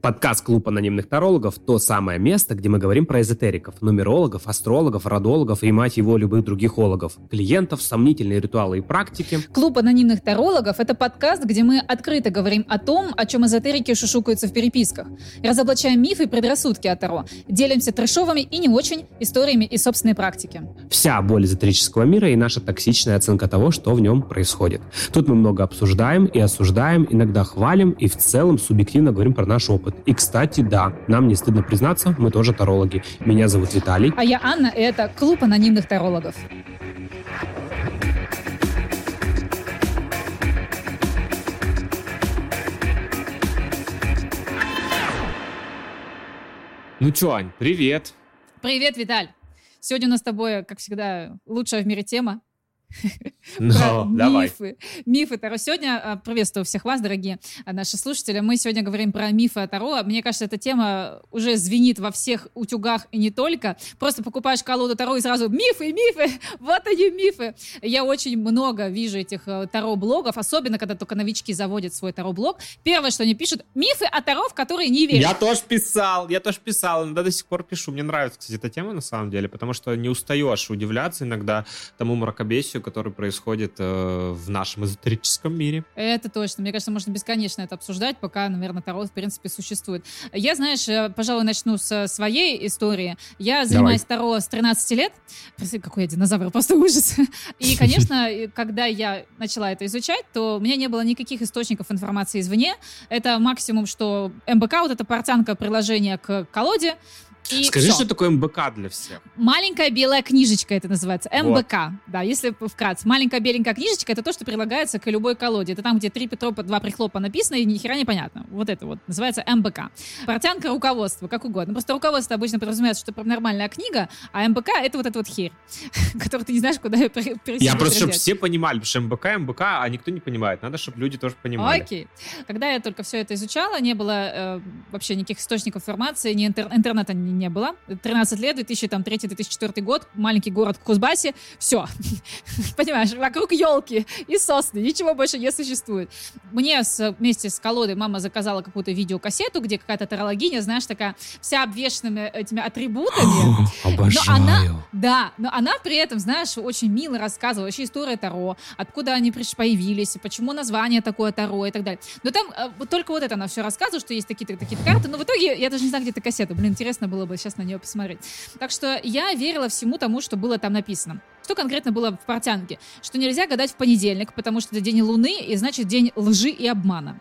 Подкаст «Клуб анонимных тарологов» — то самое место, где мы говорим про эзотериков, нумерологов, астрологов, родологов и, мать его, любых других ологов, клиентов, сомнительные ритуалы и практики. «Клуб анонимных тарологов» — это подкаст, где мы открыто говорим о том, о чем эзотерики шушукаются в переписках, разоблачаем мифы и предрассудки о Таро, делимся трешовыми и не очень историями и собственной практики. Вся боль эзотерического мира и наша токсичная оценка того, что в нем происходит. Тут мы много обсуждаем и осуждаем, иногда хвалим и в целом субъективно говорим про наш опыт. И, кстати, да, нам не стыдно признаться, мы тоже тарологи. Меня зовут Виталий. А я Анна, и это клуб анонимных тарологов. Ну чё, Ань, привет. Привет, Виталь. Сегодня у нас с тобой, как всегда, лучшая в мире тема. Но, про давай. мифы. Мифы Таро. Сегодня а, приветствую всех вас, дорогие а, наши слушатели. Мы сегодня говорим про мифы о Таро. Мне кажется, эта тема уже звенит во всех утюгах и не только. Просто покупаешь колоду Таро и сразу мифы, мифы, вот они мифы. Я очень много вижу этих э, Таро-блогов, особенно когда только новички заводят свой Таро-блог. Первое, что они пишут, мифы о Таро, в которые не верят. Я тоже писал, я тоже писал, иногда до сих пор пишу. Мне нравится, кстати, эта тема на самом деле, потому что не устаешь удивляться иногда тому мракобесию, который происходит э, в нашем эзотерическом мире. Это точно. Мне кажется, можно бесконечно это обсуждать, пока, наверное, Таро, в принципе, существует. Я, знаешь, э, пожалуй, начну с своей истории. Я занимаюсь Таро с 13 лет. Прости, какой я динозавр, просто ужас. И, конечно, когда я начала это изучать, то у меня не было никаких источников информации извне. Это максимум, что МБК, вот эта портянка приложения к колоде, и Скажи, всё. что такое МБК для всех. Маленькая белая книжечка это называется. МБК. Да, если вкратце. Маленькая беленькая книжечка это то, что прилагается к любой колоде. Это там, где три петропа, два прихлопа написано, и ни хера непонятно. Вот это вот называется МБК. Портянка руководства, как угодно. Просто руководство обычно подразумевает, что это нормальная книга, а МБК это вот эта вот херь, которую ты не знаешь, куда ее пере- пересидеть, Я просто, чтобы все понимали, потому что МБК, МБК, а никто не понимает. Надо, чтобы люди тоже понимали. Окей. Когда я только все это изучала, не было э, вообще никаких источников информации, ни интер- интернета не, не было. 13 лет, 2003-2004 год, маленький город Кузбассе, все. Понимаешь, вокруг елки и сосны, ничего больше не существует. Мне с- вместе с колодой мама заказала какую-то видеокассету, где какая-то тарологиня, знаешь, такая вся обвешанными этими атрибутами. Обожаю. Да, но она при этом, знаешь, очень мило рассказывала вообще история Таро, откуда они приш- появились, почему название такое Таро и так далее. Но там э, вот только вот это она все рассказывала, что есть такие-то такие карты, но в итоге я даже не знаю, где эта кассета. Блин, интересно было бы сейчас на нее посмотреть. Так что я верила всему тому, что было там написано. Что конкретно было в портянке? Что нельзя гадать в понедельник, потому что это день Луны, и значит день лжи и обмана.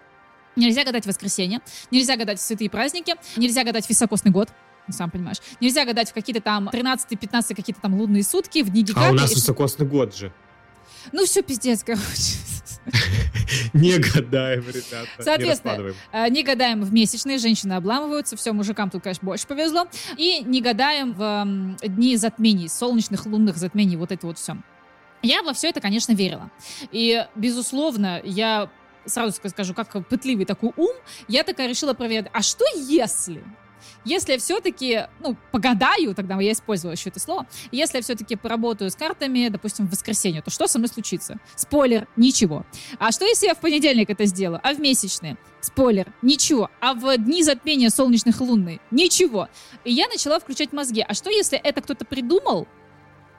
Нельзя гадать в воскресенье, нельзя гадать в святые праздники, нельзя гадать в високосный год, ну, сам понимаешь. Нельзя гадать в какие-то там 13-15 какие-то там лунные сутки, в дни А Гекаты. у нас высокосный год же. Ну, все пиздец, короче. Не гадаем, ребята. Соответственно. Э, Не гадаем в месячные, женщины обламываются, все, мужикам тут, конечно, больше повезло. И не гадаем в дни затмений, солнечных, лунных затмений, вот это вот все. Я во все это, конечно, верила. И, безусловно, я сразу ска- скажу, как пытливый такой ум, я такая решила проверить, а что если? Если все-таки, ну, погадаю, тогда я использовала еще это слово, если я все-таки поработаю с картами, допустим, в воскресенье, то что со мной случится? Спойлер, ничего. А что, если я в понедельник это сделаю, а в месячные? Спойлер, ничего. А в дни затмения солнечных и лунные? Ничего. И я начала включать мозги. А что, если это кто-то придумал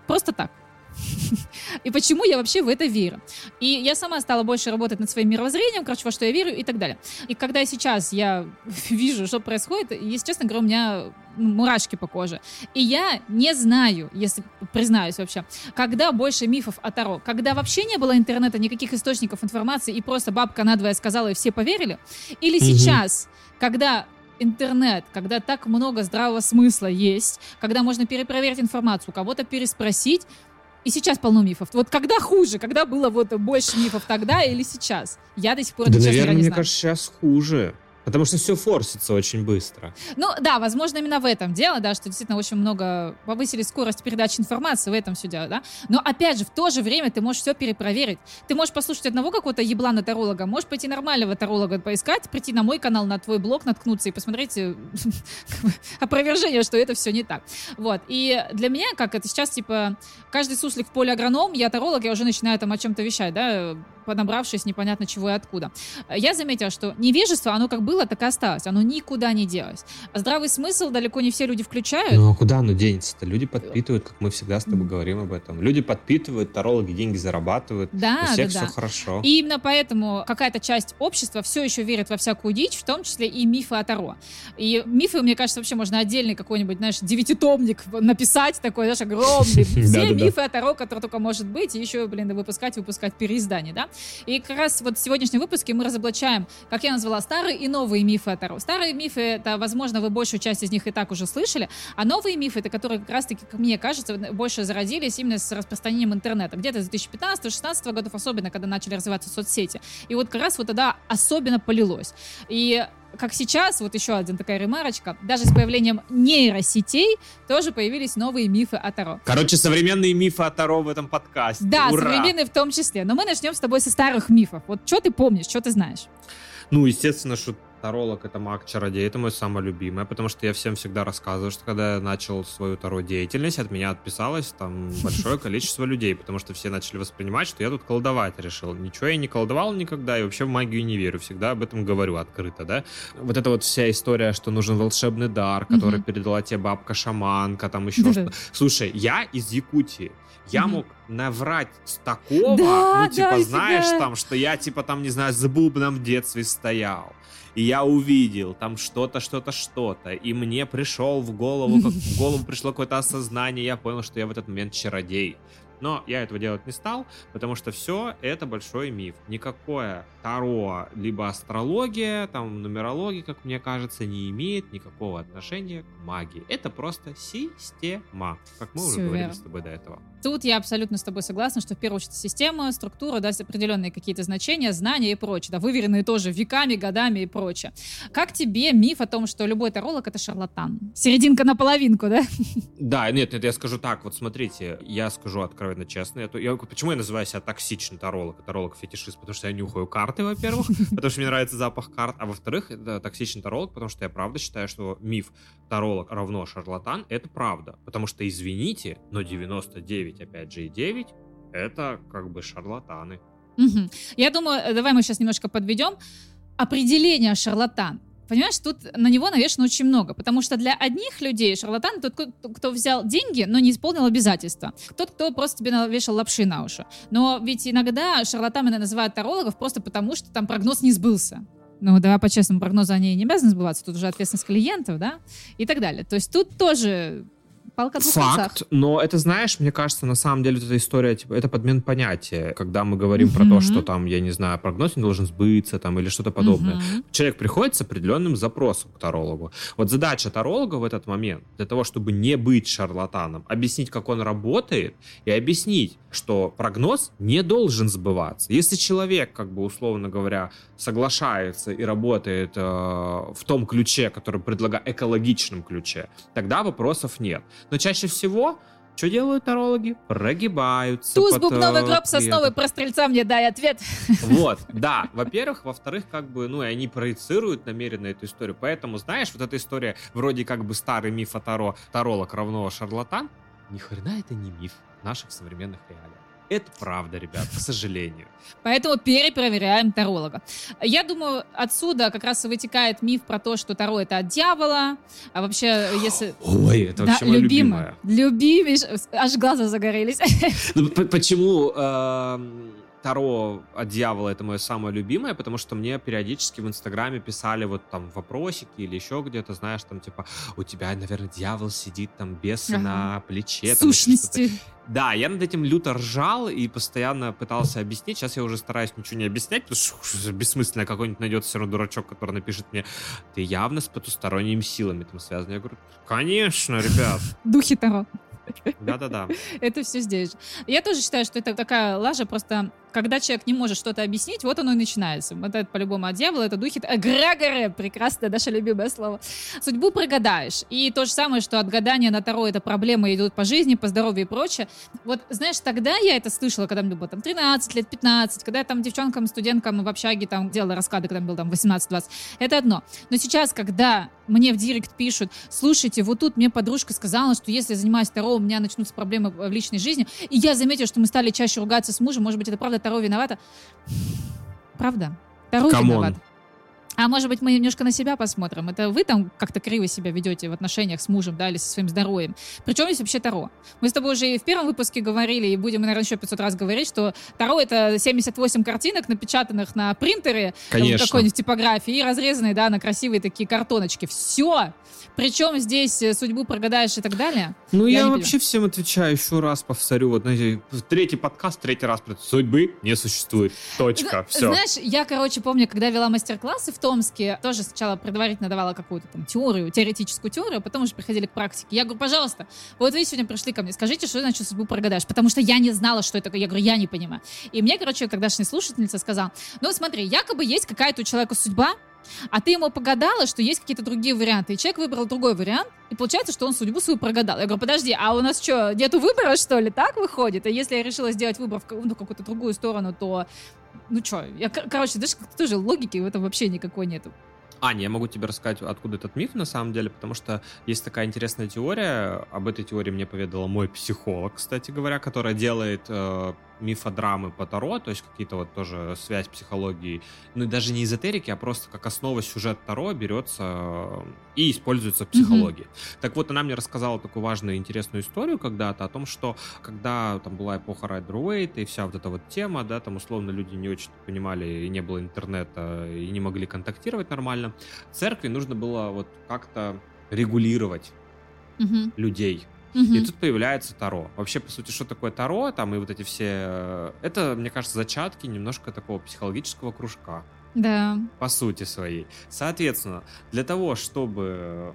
просто так? И почему я вообще в это верю? И я сама стала больше работать над своим мировоззрением, короче, во что я верю и так далее. И когда сейчас я вижу, что происходит, если честно говоря, у меня мурашки по коже. И я не знаю, если признаюсь вообще, когда больше мифов о Таро, когда вообще не было интернета, никаких источников информации, и просто бабка надвое сказала, и все поверили, или Мгм. сейчас, когда интернет, когда так много здравого смысла есть, когда можно перепроверить информацию, у кого-то переспросить, и сейчас полно мифов. Вот когда хуже, когда было вот больше мифов тогда или сейчас? Я до сих пор Да, честно говоря, наверное, не мне знаю. кажется, сейчас хуже. Потому что все форсится очень быстро. Ну да, возможно, именно в этом дело, да, что действительно очень много повысили скорость передачи информации, в этом все дело, да. Но опять же, в то же время ты можешь все перепроверить. Ты можешь послушать одного какого-то еблана таролога, можешь пойти нормального таролога поискать, прийти на мой канал, на твой блог наткнуться и посмотреть э, бы, опровержение, что это все не так. Вот. И для меня, как это сейчас, типа, каждый суслик в поле агроном, я таролог, я уже начинаю там о чем-то вещать, да, понабравшись непонятно чего и откуда. Я заметила, что невежество, оно как было, так и осталось. Оно никуда не делось. А здравый смысл далеко не все люди включают. Ну, а куда оно денется-то? Люди подпитывают, как мы всегда с тобой говорим об этом. Люди подпитывают, тарологи деньги зарабатывают. Да, У всех да, все да. хорошо. И именно поэтому какая-то часть общества все еще верит во всякую дичь, в том числе и мифы о Таро. И мифы, мне кажется, вообще можно отдельный какой-нибудь, знаешь, девятитомник написать такой, знаешь, огромный. Все мифы о Таро, которые только может быть, и еще, блин, выпускать, выпускать переиздания, да? И как раз вот в сегодняшнем выпуске мы разоблачаем, как я назвала, старые и новые мифы о Таро. Старые мифы, это, возможно, вы большую часть из них и так уже слышали, а новые мифы, это которые как раз-таки, как мне кажется, больше зародились именно с распространением интернета. Где-то с 2015-2016 годов, особенно, когда начали развиваться соцсети. И вот как раз вот тогда особенно полилось. И как сейчас, вот еще один такая ремарочка, даже с появлением нейросетей тоже появились новые мифы о Таро. Короче, современные мифы о Таро в этом подкасте. Да, Ура! современные в том числе. Но мы начнем с тобой со старых мифов. Вот что ты помнишь, что ты знаешь? Ну, естественно, что таролог — это маг-чародей, это мой самый любимый, потому что я всем всегда рассказываю, что когда я начал свою таро-деятельность, от меня отписалось там большое количество людей, потому что все начали воспринимать, что я тут колдовать решил. Ничего я не колдовал никогда, и вообще в магию не верю, всегда об этом говорю открыто, да. Вот эта вот вся история, что нужен волшебный дар, который Мгм. передала тебе бабка-шаманка, там еще Да-да. что Слушай, я из Якутии, я мог наврать с такого, Да, ну, типа, да, знаешь, фига. там, что я, типа, там, не знаю, с бубном в детстве стоял. И я увидел там что-то, что-то, что-то. И мне пришел в голову, как в голову пришло какое-то осознание, я понял, что я в этот момент чародей. Но я этого делать не стал, потому что все это большой миф. Никакое таро, либо астрология, там нумерология, как мне кажется, не имеет никакого отношения к магии. Это просто система, как мы уже говорили верно. с тобой до этого. Тут я абсолютно с тобой согласна, что в первую очередь система, структура даст определенные какие-то значения, знания и прочее, да, выверенные тоже веками, годами и прочее. Как тебе миф о том, что любой таролог — это шарлатан? Серединка на половинку, да? Да, нет, нет, я скажу так, вот смотрите, я скажу откровенно честно, я, то- я- почему я называю себя токсичный таролог, таролог-фетишист, потому что я нюхаю карты, во-первых, потому что мне нравится запах карт, а во-вторых, это токсичный таролог, потому что я правда считаю, что миф таролог равно шарлатан, это правда, потому что, извините, но 99, опять же, и 9, это как бы шарлатаны. Я думаю, э, давай мы сейчас немножко подведем. Определение шарлатан. Понимаешь, тут на него навешено очень много, потому что для одних людей шарлатан тот, кто- взял деньги, но не исполнил обязательства. Тот, кто просто тебе навешал лапши на уши. Но ведь иногда шарлатанами называют тарологов просто потому, что там прогноз не сбылся. Ну, давай по-честному, прогнозы они не обязаны сбываться, тут уже ответственность клиентов, да, и так далее. То есть тут тоже палка двух концах. Факт, но это, знаешь, мне кажется, на самом деле вот эта история, типа, это подмен понятия, когда мы говорим про то, что там, я не знаю, прогноз не должен сбыться, там, или что-то подобное. Мгм. Человек приходит с определенным запросом к тарологу. Вот задача таролога в этот момент, для того, чтобы не быть шарлатаном, объяснить, как он работает, и объяснить, что прогноз не должен сбываться. Если человек, как бы, условно говоря, соглашается и работает э, в том ключе, который предлагает, экологичном ключе, тогда вопросов нет. Но чаще всего что делают тарологи? Прогибаются. Туз, под, бубновый гроб, сосновый, про стрельца мне дай ответ. Вот, да. Во-первых. Во-вторых, как бы, ну, и они проецируют намеренно эту историю. Поэтому, знаешь, вот эта история, вроде как бы старый миф о Таро, таролог равно шарлатан, ни хрена это не миф в наших современных реалиях. Это правда, ребят, к сожалению. Поэтому перепроверяем таролога. Я думаю, отсюда как раз и вытекает миф про то, что таро это от дьявола. А вообще, если... Ой, это вообще моя любимая. Любимый. Аж глаза загорелись. Ну, почему эм, Таро от дьявола это мое самое любимое? Потому что мне периодически в Инстаграме писали вот там вопросики или еще где-то, знаешь, там типа, у тебя, наверное, дьявол сидит там бесы Ага. на плече. там, еще что-то». Сущности. Да, я над этим люто ржал и постоянно пытался объяснить. Сейчас я уже стараюсь ничего не объяснять, потому что бессмысленно какой-нибудь найдется все равно дурачок, который напишет мне, ты явно с потусторонними силами там связан. Я говорю, конечно, ребят. Духи таро. Да-да-да. Это все здесь. Я тоже считаю, что это такая лажа, просто когда человек не может что-то объяснить, вот оно и начинается. Вот это по-любому от дьявола, это духи... Эгрегоры! Прекрасное наше любимое слово. Судьбу прогадаешь. И то же самое, что от гадания на Таро это проблемы идут по жизни, по здоровью и прочее. Вот, знаешь, тогда я это слышала, когда мне было там 13 лет, 15, когда я там девчонкам, студенткам в общаге там делала расклады, когда мне было там 18-20. Это одно. Но сейчас, когда мне в директ пишут, слушайте, вот тут мне подружка сказала, что если я занимаюсь Таро, у меня начнутся проблемы в личной жизни, и я заметила, что мы стали чаще ругаться с мужем, может быть, это правда Таро виновата? Правда? Таро виноват. А может быть, мы немножко на себя посмотрим. Это вы там как-то криво себя ведете в отношениях с мужем, да, или со своим здоровьем. Причем здесь вообще Таро. Мы с тобой уже и в первом выпуске говорили, и будем, наверное, еще 500 раз говорить, что Таро — это 78 картинок, напечатанных на принтере Конечно. какой-нибудь типографии, и разрезанные, да, на красивые такие картоночки. Все! Причем здесь э, судьбу прогадаешь и так далее. Ну, я, не вообще всем отвечаю, еще раз повторю. Вот, знаете, третий подкаст, третий раз. Судьбы не существует. Точка. Все. Знаешь, я, короче, помню, когда вела мастер-классы в Томске, тоже сначала предварительно давала какую-то там теорию, теоретическую теорию, а потом уже приходили к практике. Я говорю, пожалуйста, вот вы сегодня пришли ко мне, скажите, что значит судьбу прогадаешь, потому что я не знала, что это такое. Я говорю, я не понимаю. И мне, короче, тогдашняя слушательница сказала, ну смотри, якобы есть какая-то у человека судьба, а ты ему погадала, что есть какие-то другие варианты. И человек выбрал другой вариант, и получается, что он судьбу свою прогадал. Я говорю, подожди, а у нас что, нету выбора, что ли? Так выходит? А если я решила сделать выбор в ну, какую-то другую сторону, то... Ну что, я, кор- короче, даже тоже логики в этом вообще никакой нету. Аня, я могу тебе рассказать, откуда этот миф на самом деле, потому что есть такая интересная теория. Об этой теории мне поведала мой психолог, кстати говоря, которая делает э, мифодрамы по Таро, то есть какие-то вот тоже связь психологии, ну и даже не эзотерики, а просто как основа сюжет Таро берется э, и используется в психологии. Так вот, она мне рассказала такую важную интересную историю когда-то о том, что когда там была эпоха Райдер Уэйта и вся вот эта вот тема, да, там условно люди не очень понимали, и не было интернета, и не могли контактировать нормально, церкви нужно было вот как-то регулировать Мгм. людей. Мгм. И тут появляется Таро. Вообще, по сути, что такое Таро, там и вот эти все... э, Это, мне кажется, зачатки немножко такого психологического кружка Да. по сути своей. Соответственно, для того, чтобы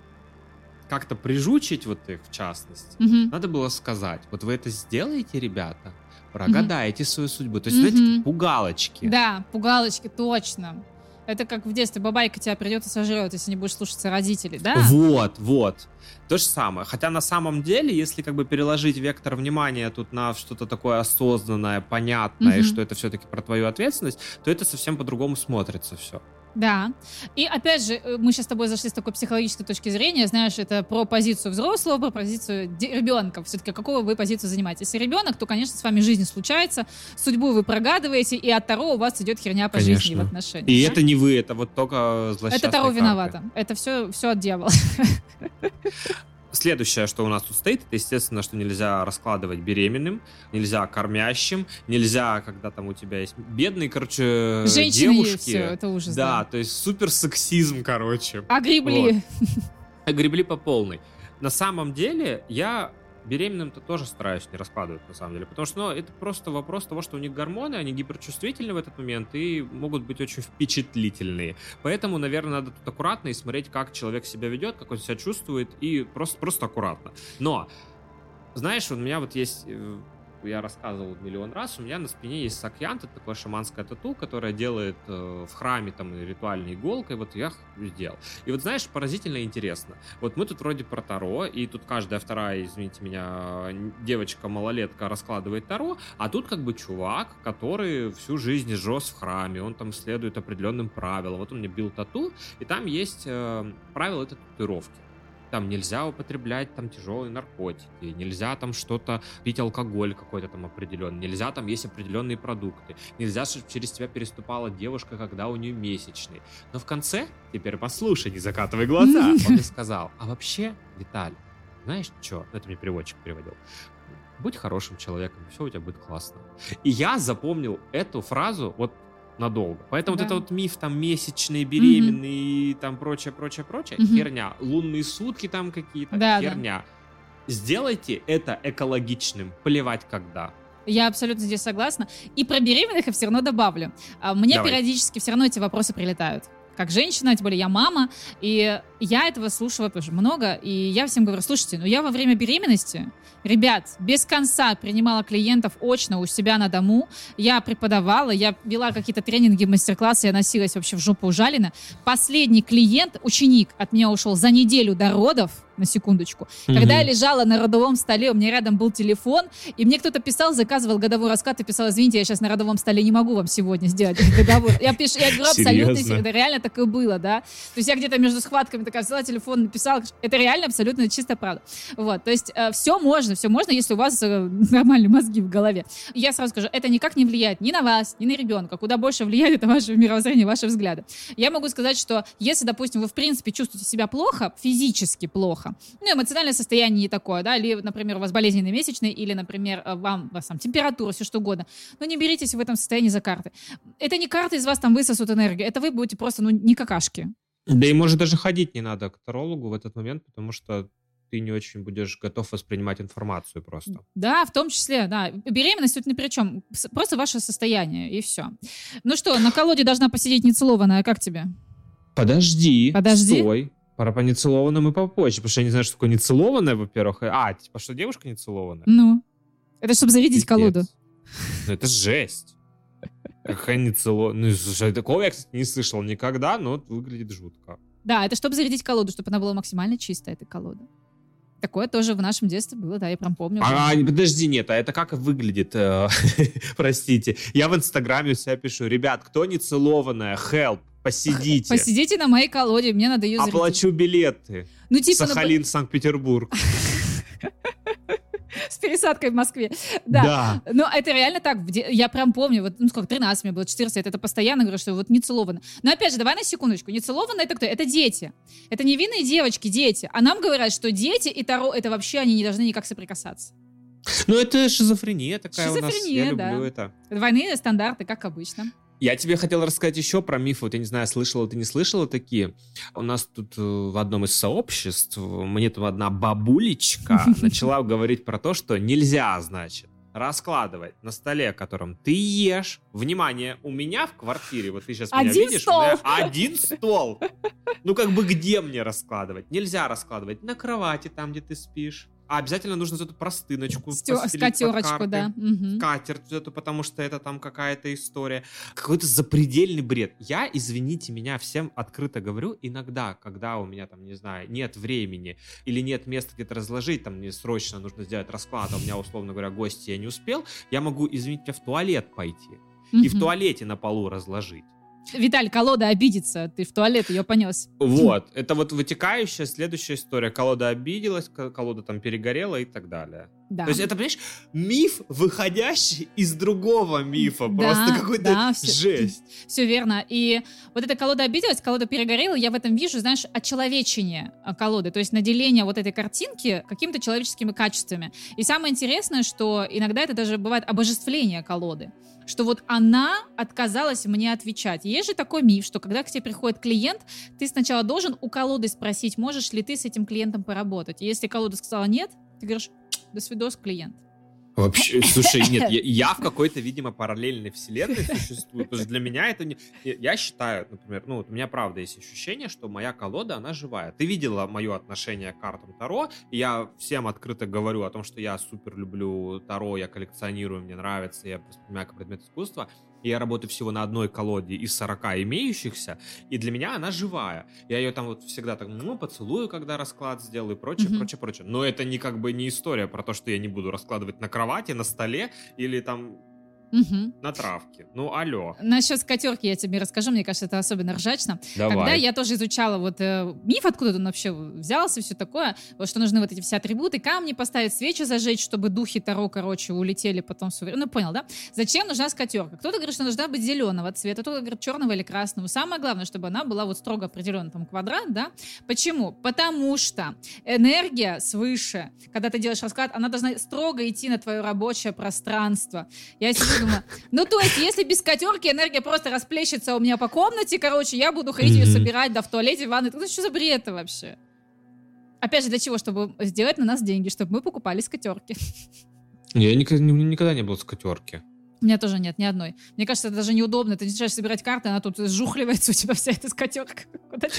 как-то прижучить вот их, в частности, Мгм. надо было сказать, вот вы это сделаете, ребята, прогадаете свою судьбу. То есть, Мгм. знаете, пугалочки. Да, пугалочки, точно. Это как в детстве бабайка тебя придет и сожрет, если не будешь слушаться родителей, да? Вот, вот. То же самое. Хотя на самом деле, если как бы переложить вектор внимания тут на что-то такое осознанное, понятное, и Мгм. что это все-таки про твою ответственность, то это совсем по-другому смотрится все. Да. И опять же, э, мы сейчас с тобой зашли с такой психологической точки зрения, знаешь, это про позицию взрослого, про позицию ребенка. Все-таки какого вы позицию занимаете? Если ребенок, то, конечно, с вами жизнь случается, судьбу вы прогадываете, и от Таро у вас идет херня по жизни в Конечно. отношениях. И да? это не вы, это вот только злосчастные Это Таро виновата. Это все, все от дьявола. Следующее, что у нас тут стоит, это, естественно, что нельзя раскладывать беременным, нельзя кормящим, нельзя, когда там у тебя есть бедные, короче, Женщины девушки. есть, все, это ужас. да, то есть супер сексизм, короче. Огребли. Гребли по полной. На самом деле, я беременным-то тоже стараюсь не раскладывать, на самом деле. Потому что ну, это просто вопрос того, что у них гормоны, они гиперчувствительны в этот момент и могут быть очень впечатлительные. Поэтому, наверное, надо тут аккуратно и смотреть, как человек себя ведет, как он себя чувствует, и просто, просто аккуратно. Но, знаешь, у меня вот есть... Я рассказывал миллион раз, у меня на спине есть сакьянт, это такое шаманское тату, которое делает э, в храме там ритуальной иголкой, вот я сделал. И вот знаешь, поразительно интересно. Вот мы тут вроде про Таро, и тут каждая вторая, извините меня, девочка-малолетка раскладывает Таро, а тут как бы чувак, который всю жизнь жёс в храме, он там следует определенным правилам. Вот он мне бил тату, и там есть э, правила этой татуировки. Там нельзя употреблять там тяжелые наркотики, нельзя там что-то пить алкоголь какой-то там определенный, нельзя там есть определенные продукты, нельзя, чтобы через тебя переступала девушка, когда у нее месячный. Но в конце, теперь послушай, не закатывай глаза, он мне сказал, а вообще, Виталь, знаешь что? Ну, это мне переводчик переводил. Будь хорошим человеком, все у тебя будет классно. И я запомнил эту фразу вот надолго. Поэтому Да. вот это вот миф там месячные, беременные и там прочее, прочее, прочее, Мгм. херня. Лунные сутки там какие-то, Да, да. херня. Сделайте это экологичным, плевать когда. Я абсолютно здесь согласна. И про беременных я все равно добавлю. А, Мне Давай. периодически все равно эти вопросы прилетают. Как женщина, тем более я мама, и я этого слушаю тоже много, и я всем говорю, слушайте, ну я во время беременности, ребят, без конца принимала клиентов очно у себя на дому, я преподавала, я вела какие-то тренинги, мастер-классы, я носилась вообще в жопу ужалена. Последний клиент, ученик от меня ушел за неделю до родов, на секундочку. Когда я лежала на родовом столе, у меня рядом был телефон, и мне кто-то писал, заказывал годовой расклад и писал, извините, я сейчас на родовом столе не могу вам сегодня сделать договор. Я пишу, я говорю, абсолютно, Серьезно? это реально так и было, да. То есть я где-то между схватками такая взяла телефон, написала, это реально абсолютно чисто правда. Вот, то есть все можно, все можно, если у вас э, нормальные мозги в голове. Я сразу скажу, это никак не влияет ни на вас, ни на ребенка. Куда больше влияет это ваше мировоззрение, ваши взгляды. Я могу сказать, что если, допустим, вы в принципе чувствуете себя плохо, физически плохо, ну, эмоциональное состояние не такое, да, или, например, у вас болезненные месячные, или, например, э, вам, у вас там температура, все что угодно, но не беритесь в этом состоянии за карты. Это не карты из вас там высосут энергию, это вы будете просто, ну, не какашки. Да и может даже ходить не надо к тарологу в этот момент, потому что ты не очень будешь готов воспринимать информацию просто. Да, в том числе, да. Беременность тут ни при чем. Просто ваше состояние, и все. Ну что, на колоде должна посидеть нецелованная, как тебе? Подожди, Подожди. стой. Про по нецелованным и попозже, потому что я не знаю, что такое нецелованная, во-первых. А, типа, что девушка нецелованная? Ну, это чтобы зарядить Пиздец. колоду. Ну, это жесть. Какая нецелованная. Ну, слушай, такого я, кстати, не слышал никогда, но выглядит жутко. Да, это чтобы зарядить колоду, чтобы она была максимально чистая, эта колода. Такое тоже в нашем детстве было, да, я прям помню. А, подожди, нет, а это как выглядит? э, Простите. Я в Инстаграме у себя пишу, ребят, кто нецелованная, help, посидите. Посидите на моей колоде, мне надо ее зарядить. Оплачу билеты. Ну, типа, ну, Сахалин, Санкт-Петербург. с пересадкой в Москве. Да. Но это реально так. Я прям помню, вот, ну сколько, 13 мне было, 14 лет, это постоянно говорю, что вот не целовано. Но опять же, давай на секундочку, не целовано это кто? Это дети. Это невинные девочки, дети. А нам говорят, что дети и Таро, это вообще они не должны никак соприкасаться. Ну, это шизофрения такая у нас. Шизофрения, Я да. люблю это. Двойные стандарты, как обычно. Я тебе хотел рассказать еще про мифы. Вот я не знаю, слышала ты, не слышала такие. У нас тут э, в одном из сообществ, э, мне там одна бабулечка начала говорить про то, что нельзя, значит, раскладывать на столе, котором ты ешь. Внимание, у меня в квартире, вот ты сейчас меня Один видишь, стол. у меня один стол. Ну как бы где мне раскладывать? Нельзя раскладывать на кровати, там, где ты спишь. А обязательно нужно вот эту простыночку Стё- Скатерочку, да. Мгм. скатерть эту, потому что это там какая-то история. Какой-то запредельный бред. Я, извините меня, всем открыто говорю, иногда, когда у меня там, не знаю, нет времени или нет места где-то разложить, там мне срочно нужно сделать расклад, а у меня, условно говоря, гости я не успел, я могу, извините меня, в туалет пойти и в туалете на полу разложить. Виталь, колода обидится, ты в туалет ее понес. Вот, это вот вытекающая следующая история. Колода обиделась, ко- колода там перегорела и так далее. Да. То есть это, понимаешь, миф, выходящий из другого мифа. Да, Просто какой-то да, всё- жесть. Все верно. И вот эта колода обиделась, колода перегорела, я в этом вижу, знаешь, очеловечение а, колоды, то есть наделение вот этой картинки какими-то человеческими качествами. И самое интересное, что иногда это даже бывает обожествление колоды что вот она отказалась мне отвечать. Есть же такой миф, что когда к тебе приходит клиент, ты сначала должен у колоды спросить, можешь ли ты с этим клиентом поработать. Если колода сказала нет, ты говоришь, до свидос, клиент. Вообще, слушай, нет, я, я в какой-то, видимо, параллельной вселенной существую. Потому что для меня это не... Я считаю, например, ну, вот у меня правда есть ощущение, что моя колода, она живая. Ты видела мое отношение к картам Таро, я всем открыто говорю о том, что я супер люблю Таро, я коллекционирую, мне нравится, я воспринимаю как предмет искусства. И я работаю всего на одной колоде из 40 имеющихся, и для меня она живая. Я ее там вот всегда так, ну, поцелую, когда расклад сделаю, и прочее, Мгм. прочее, прочее. Но это не как бы не история про то, что я не буду раскладывать на кровати, на столе или там Мгм. на травке. Ну, алло. Насчет скатерки я тебе расскажу, мне кажется, это особенно ржачно. Давай. Когда я тоже изучала вот э, миф, откуда он вообще взялся, все такое, вот что нужны вот эти все атрибуты, камни поставить, свечи зажечь, чтобы духи Таро, короче, улетели потом. время. Ну, понял, да? Зачем нужна скатерка? Кто-то говорит, что должна быть зеленого цвета, кто-то говорит черного или красного. Самое главное, чтобы она была вот строго определенный там квадрат, да? Почему? Потому что энергия свыше, когда ты делаешь расклад, она должна строго идти на твое рабочее пространство. Я сижу думаю, ну, то есть, если без скатерки энергия просто расплещется у меня по комнате, короче, я буду ходить ее собирать, да, в туалете, в ванной. Это что за бред это вообще? Опять же, для чего? Чтобы сделать на нас деньги, чтобы мы покупали скатерки. Я никогда, никогда не был скатерки. У меня тоже нет ни одной. Мне кажется, это даже неудобно. Ты начинаешь собирать карты, она тут сжухливается у тебя вся эта скатерка.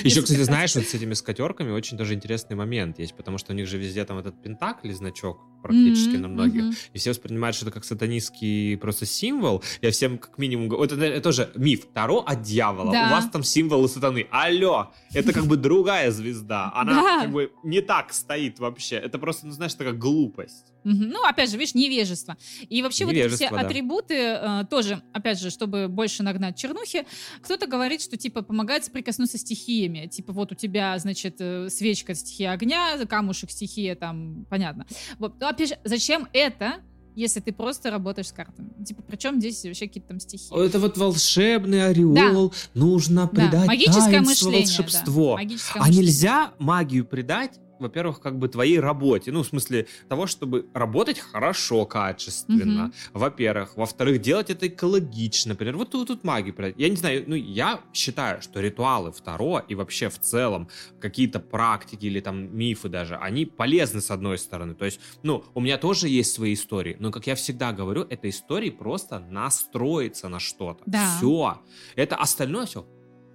Еще, кстати, знаешь, вот с этими скатерками очень даже интересный момент есть, потому что у них же везде там этот пентакль, значок практически mm-hmm, на многих. Mm-hmm. И все воспринимают, что это как сатанистский просто символ. Я всем как минимум говорю, это, это тоже миф. Таро от дьявола. Да. У вас там символы сатаны. Алло, это как бы другая звезда. Она как бы не так стоит вообще. Это просто, ну знаешь, такая глупость. Ну, опять же, видишь, невежество. И вообще вот эти все атрибуты э, тоже, опять же, чтобы больше нагнать чернухи, кто-то говорит, что типа помогает соприкоснуться с стихиями. Типа вот у тебя, значит, э, свечка стихия огня, камушек стихия там, понятно. Вот. Но опять же, зачем это, если ты просто работаешь с картами. Типа, причем здесь вообще какие-то там стихи. Это вот волшебный ореол, да. нужно придать да. Магическое мышление, волшебство. Да. Магическое а мышление. нельзя магию придать во-первых, как бы твоей работе. Ну, в смысле того, чтобы работать хорошо, качественно. Mm-hmm. Во-первых. Во-вторых, делать это экологично. Например, вот тут, тут магию. Я не знаю, ну, я считаю, что ритуалы второго и вообще в целом какие-то практики или там мифы даже, они полезны с одной стороны. То есть, ну, у меня тоже есть свои истории, но, как я всегда говорю, это истории просто настроиться на что-то. Да. Все. Это остальное все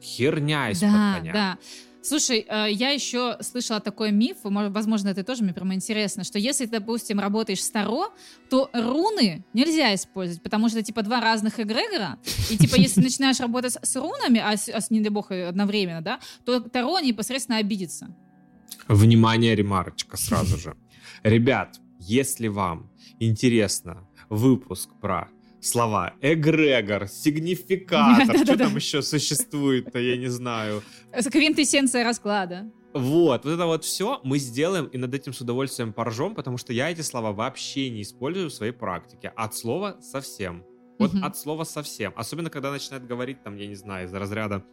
херня из-под да, коня. Да. Слушай, э, я еще слышала такой миф, возможно, это тоже мне прямо интересно, что если допустим, работаешь с Таро, то руны нельзя использовать, потому что, типа, два разных эгрегора, и, типа, если начинаешь работать с рунами, а, с, а не дай бог, одновременно, да, то Таро непосредственно обидится. Внимание, ремарочка сразу же. Ребят, если вам интересно выпуск про слова эгрегор, сигнификатор, что там еще существует-то, я не знаю. Квинтэссенция расклада. Вот, вот это вот все мы сделаем и над этим с удовольствием поржем, потому что я эти слова вообще не использую в своей практике. От слова совсем. Вот от слова совсем. Особенно, когда начинает говорить, там, я не знаю, из разряда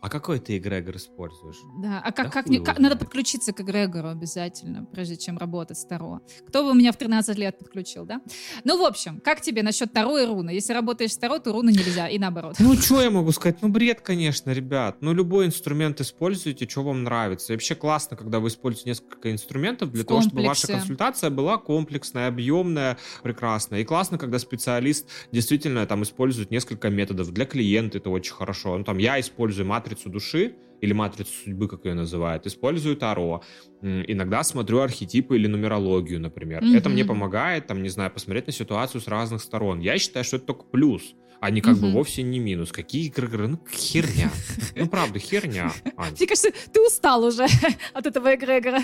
а какой ты эгрегор используешь? Да, а как, да как, не, как надо подключиться к эгрегору обязательно, прежде чем работать с Таро. Кто бы меня в 13 лет подключил, да? Ну, в общем, как тебе насчет Таро и руны? Если работаешь с Таро, то руны нельзя, и наоборот. Ну, что я могу сказать? Ну, бред, конечно, ребят. Ну, любой инструмент используйте, что вам нравится. И вообще классно, когда вы используете несколько инструментов для того, чтобы ваша консультация была комплексная, объемная, прекрасная. И классно, когда специалист действительно там использует несколько методов. Для клиента это очень хорошо. Ну, там, я использую матрицу души, или матрицу судьбы, как ее называют, использую Таро, иногда смотрю архетипы или нумерологию, например. Mm-hmm. Это мне помогает, там, не знаю, посмотреть на ситуацию с разных сторон. Я считаю, что это только плюс они как угу. бы вовсе не минус. Какие игры? Ну, херня. Ну, правда, херня. Ань. Мне кажется, ты устал уже от этого эгрегора.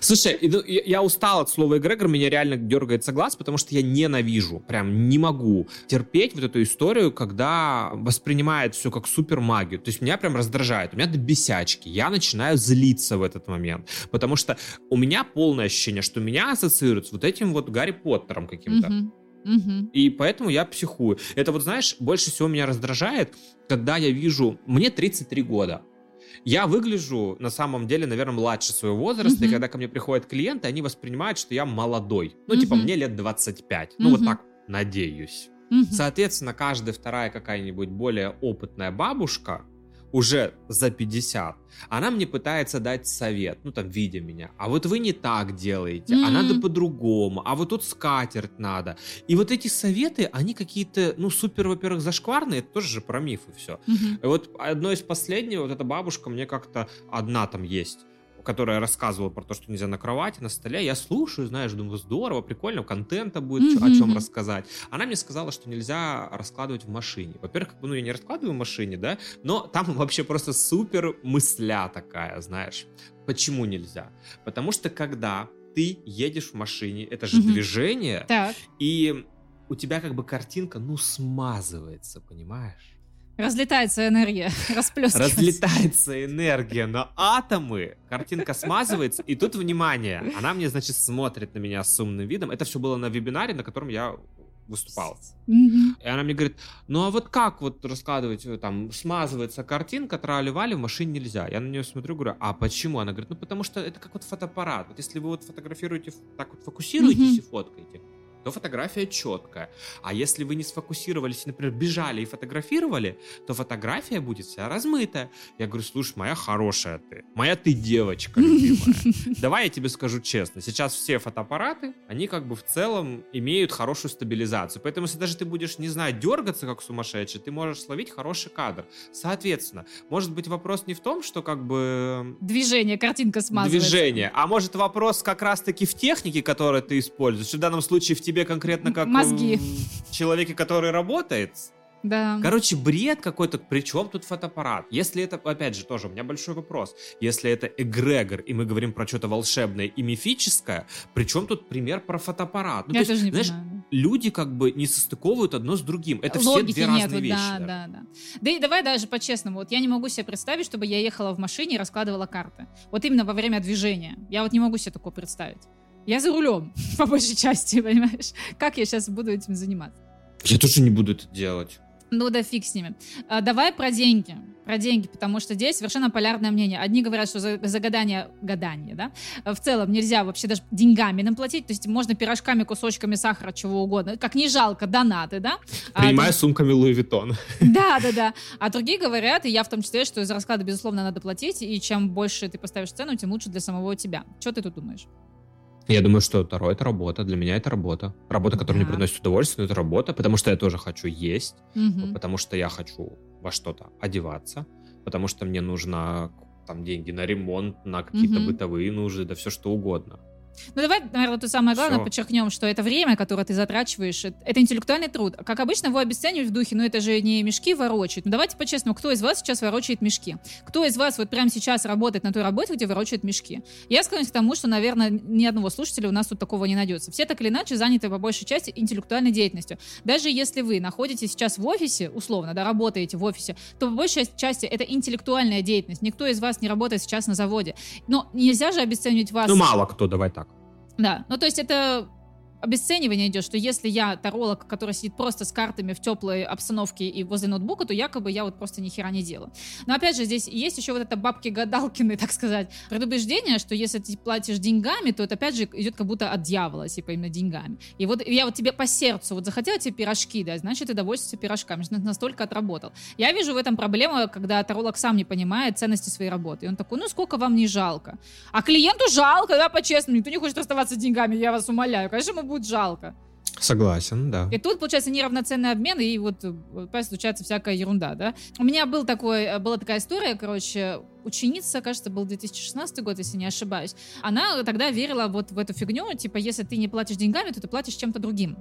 Слушай, ну, я устал от слова эгрегор, меня реально дергается глаз, потому что я ненавижу, прям не могу терпеть вот эту историю, когда воспринимает все как супер магию. То есть меня прям раздражает, у меня до бесячки. Я начинаю злиться в этот момент, потому что у меня полное ощущение, что меня ассоциируют с вот этим вот Гарри Поттером каким-то. Угу. Угу. И поэтому я психую. Это вот, знаешь, больше всего меня раздражает, когда я вижу... Мне 33 года. Я выгляжу, на самом деле, наверное, младше своего возраста, угу. и когда ко мне приходят клиенты, они воспринимают, что я молодой. Ну, угу. типа, мне лет 25. Ну, вот так, надеюсь. Угу. Соответственно, каждая вторая какая-нибудь более опытная бабушка, уже за 50, она мне пытается дать совет, ну там, видя меня, а вот вы не так делаете, mm-hmm. а надо по-другому, а вот тут скатерть надо. И вот эти советы, они какие-то, ну, супер, во-первых, зашкварные, это тоже же про мифы все. Mm-hmm. И вот одно из последних, вот эта бабушка мне как-то одна там есть, которая рассказывала про то, что нельзя на кровати, на столе, я слушаю, знаешь, думаю, здорово, прикольно, контента будет, mm-hmm. о чем рассказать. Она мне сказала, что нельзя раскладывать в машине. Во-первых, как бы, ну, я не раскладываю в машине, да, но там вообще просто супер мысля такая, знаешь. Почему нельзя? Потому что когда ты едешь в машине, это же mm-hmm. движение, так. и у тебя как бы картинка, ну, смазывается, понимаешь? Разлетается энергия, расплескивается. Разлетается энергия на атомы, картинка смазывается, и тут, внимание, она мне, значит, смотрит на меня с умным видом. Это все было на вебинаре, на котором я выступал. Mm-hmm. И она мне говорит, ну а вот как вот раскладывать, э, там, смазывается картинка, трали-вали, в машине нельзя. Я на нее смотрю, говорю, а почему? Она говорит, ну потому что это как вот фотоаппарат. Вот если вы вот фотографируете, так вот фокусируетесь mm-hmm. и фоткаете, то фотография четкая. А если вы не сфокусировались, например, бежали и фотографировали, то фотография будет вся размытая. Я говорю, слушай, моя хорошая ты, моя ты девочка любимая. Давай я тебе скажу честно, сейчас все фотоаппараты, они как бы в целом имеют хорошую стабилизацию. Поэтому если даже ты будешь, не знаю, дергаться как сумасшедший, ты можешь словить хороший кадр. Соответственно, может быть вопрос не в том, что как бы... Движение, картинка смазывается. Движение. А может вопрос как раз-таки в технике, которую ты используешь. В данном случае в тебе конкретно как... Мозги. человеке, который работает. Да. Короче, бред какой-то. Причем тут фотоаппарат? Если это, опять же, тоже у меня большой вопрос. Если это эгрегор, и мы говорим про что-то волшебное и мифическое, причем тут пример про фотоаппарат? Ну, Я то есть, тоже не знаешь, понимаю. люди как бы не состыковывают одно с другим. Это Логики все две нету, разные вещи. да, даже. да, да. Да и давай даже по-честному. Вот я не могу себе представить, чтобы я ехала в машине и раскладывала карты. Вот именно во время движения. Я вот не могу себе такое представить. Я за рулем, по большей части, понимаешь? Как я сейчас буду этим заниматься? Я тоже не буду это делать. Ну да фиг с ними. А, давай про деньги. Про деньги, потому что здесь совершенно полярное мнение. Одни говорят, что за, за гадание, гадание, да, в целом нельзя вообще даже деньгами нам платить, то есть можно пирожками, кусочками сахара, чего угодно. Как не жалко, донаты, да? А, Принимаю сумками Louis Vuitton. Да, да, да. А другие говорят, и я в том числе, что за расклады, безусловно, надо платить, и чем больше ты поставишь цену, тем лучше для самого тебя. Что ты тут думаешь? Я думаю, что Таро — это работа. Для меня это работа. Работа, которая Да. мне приносит удовольствие, но это работа, потому что я тоже хочу есть, Мгм. потому что я хочу во что-то одеваться, потому что мне нужно там деньги на ремонт, на какие-то Мгм. бытовые нужды, да все что угодно. Ну давай, наверное, то самое главное Всё. подчеркнем, что это время, которое ты затрачиваешь, это, это интеллектуальный труд. Как обычно его обесценивают в духе, ну это же не мешки ворочать. Ну давайте по-честному, кто из вас сейчас ворочает мешки? Кто из вас вот прямо сейчас работает на той работе, где ворочает мешки? Я склоняюсь к тому, что, наверное, ни одного слушателя у нас тут такого не найдется. Все так или иначе заняты по большей части интеллектуальной деятельностью. Даже если вы находитесь сейчас в офисе, условно, да, работаете в офисе, то по большей части это интеллектуальная деятельность. Никто из вас не работает сейчас на заводе. Но нельзя же обесценивать вас Ну, мало кто, давай так. Да, ну то есть это обесценивание идет, что если я таролог, который сидит просто с картами в теплой обстановке и возле ноутбука, то якобы я вот просто ни хера не делаю. Но опять же, здесь есть еще вот это бабки-гадалкины, так сказать, предубеждение, что если ты платишь деньгами, то это опять же идет как будто от дьявола, типа именно деньгами. И вот я вот тебе по сердцу, вот захотела тебе пирожки дать, значит, ты довольствуешься пирожками, значит, настолько отработал. Я вижу в этом проблему, когда таролог сам не понимает ценности своей работы. И он такой, ну сколько вам не жалко? А клиенту жалко, да, по-честному, никто не хочет расставаться с деньгами, я вас умоляю. Конечно, ему будет жалко. Согласен, да. И тут, получается, неравноценный обмен, и вот, э, случается всякая ерунда, да. У меня был такой, э, была такая история, короче, ученица, кажется, был 2016 год, если не ошибаюсь. Она тогда верила вот в эту фигню, типа, если ты не платишь деньгами, то ты платишь чем-то другим.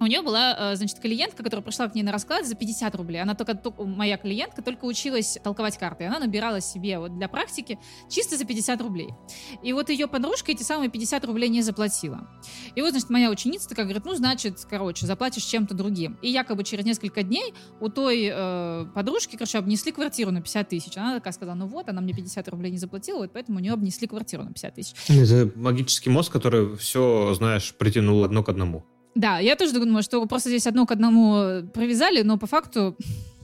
У нее была, э, значит, клиентка, которая пришла к ней на расклад за 50 рублей. Она только, только- моя клиентка только училась толковать карты. Она набирала себе вот для практики чисто за 50 рублей. И вот ее подружка эти самые 50 рублей не заплатила. И вот, значит, моя ученица такая говорит, ну, значит, короче, заплатишь чем-то другим. И якобы через несколько дней у той э, подружки, короче, обнесли квартиру на 50 тысяч. Она такая сказала, ну вот, она мне 50 рублей не заплатила, вот поэтому у нее обнесли квартиру на 50 тысяч. Это магический мозг, который все, знаешь, притянул одно к одному. Да, я тоже думаю, что просто здесь одно к одному привязали, но по факту...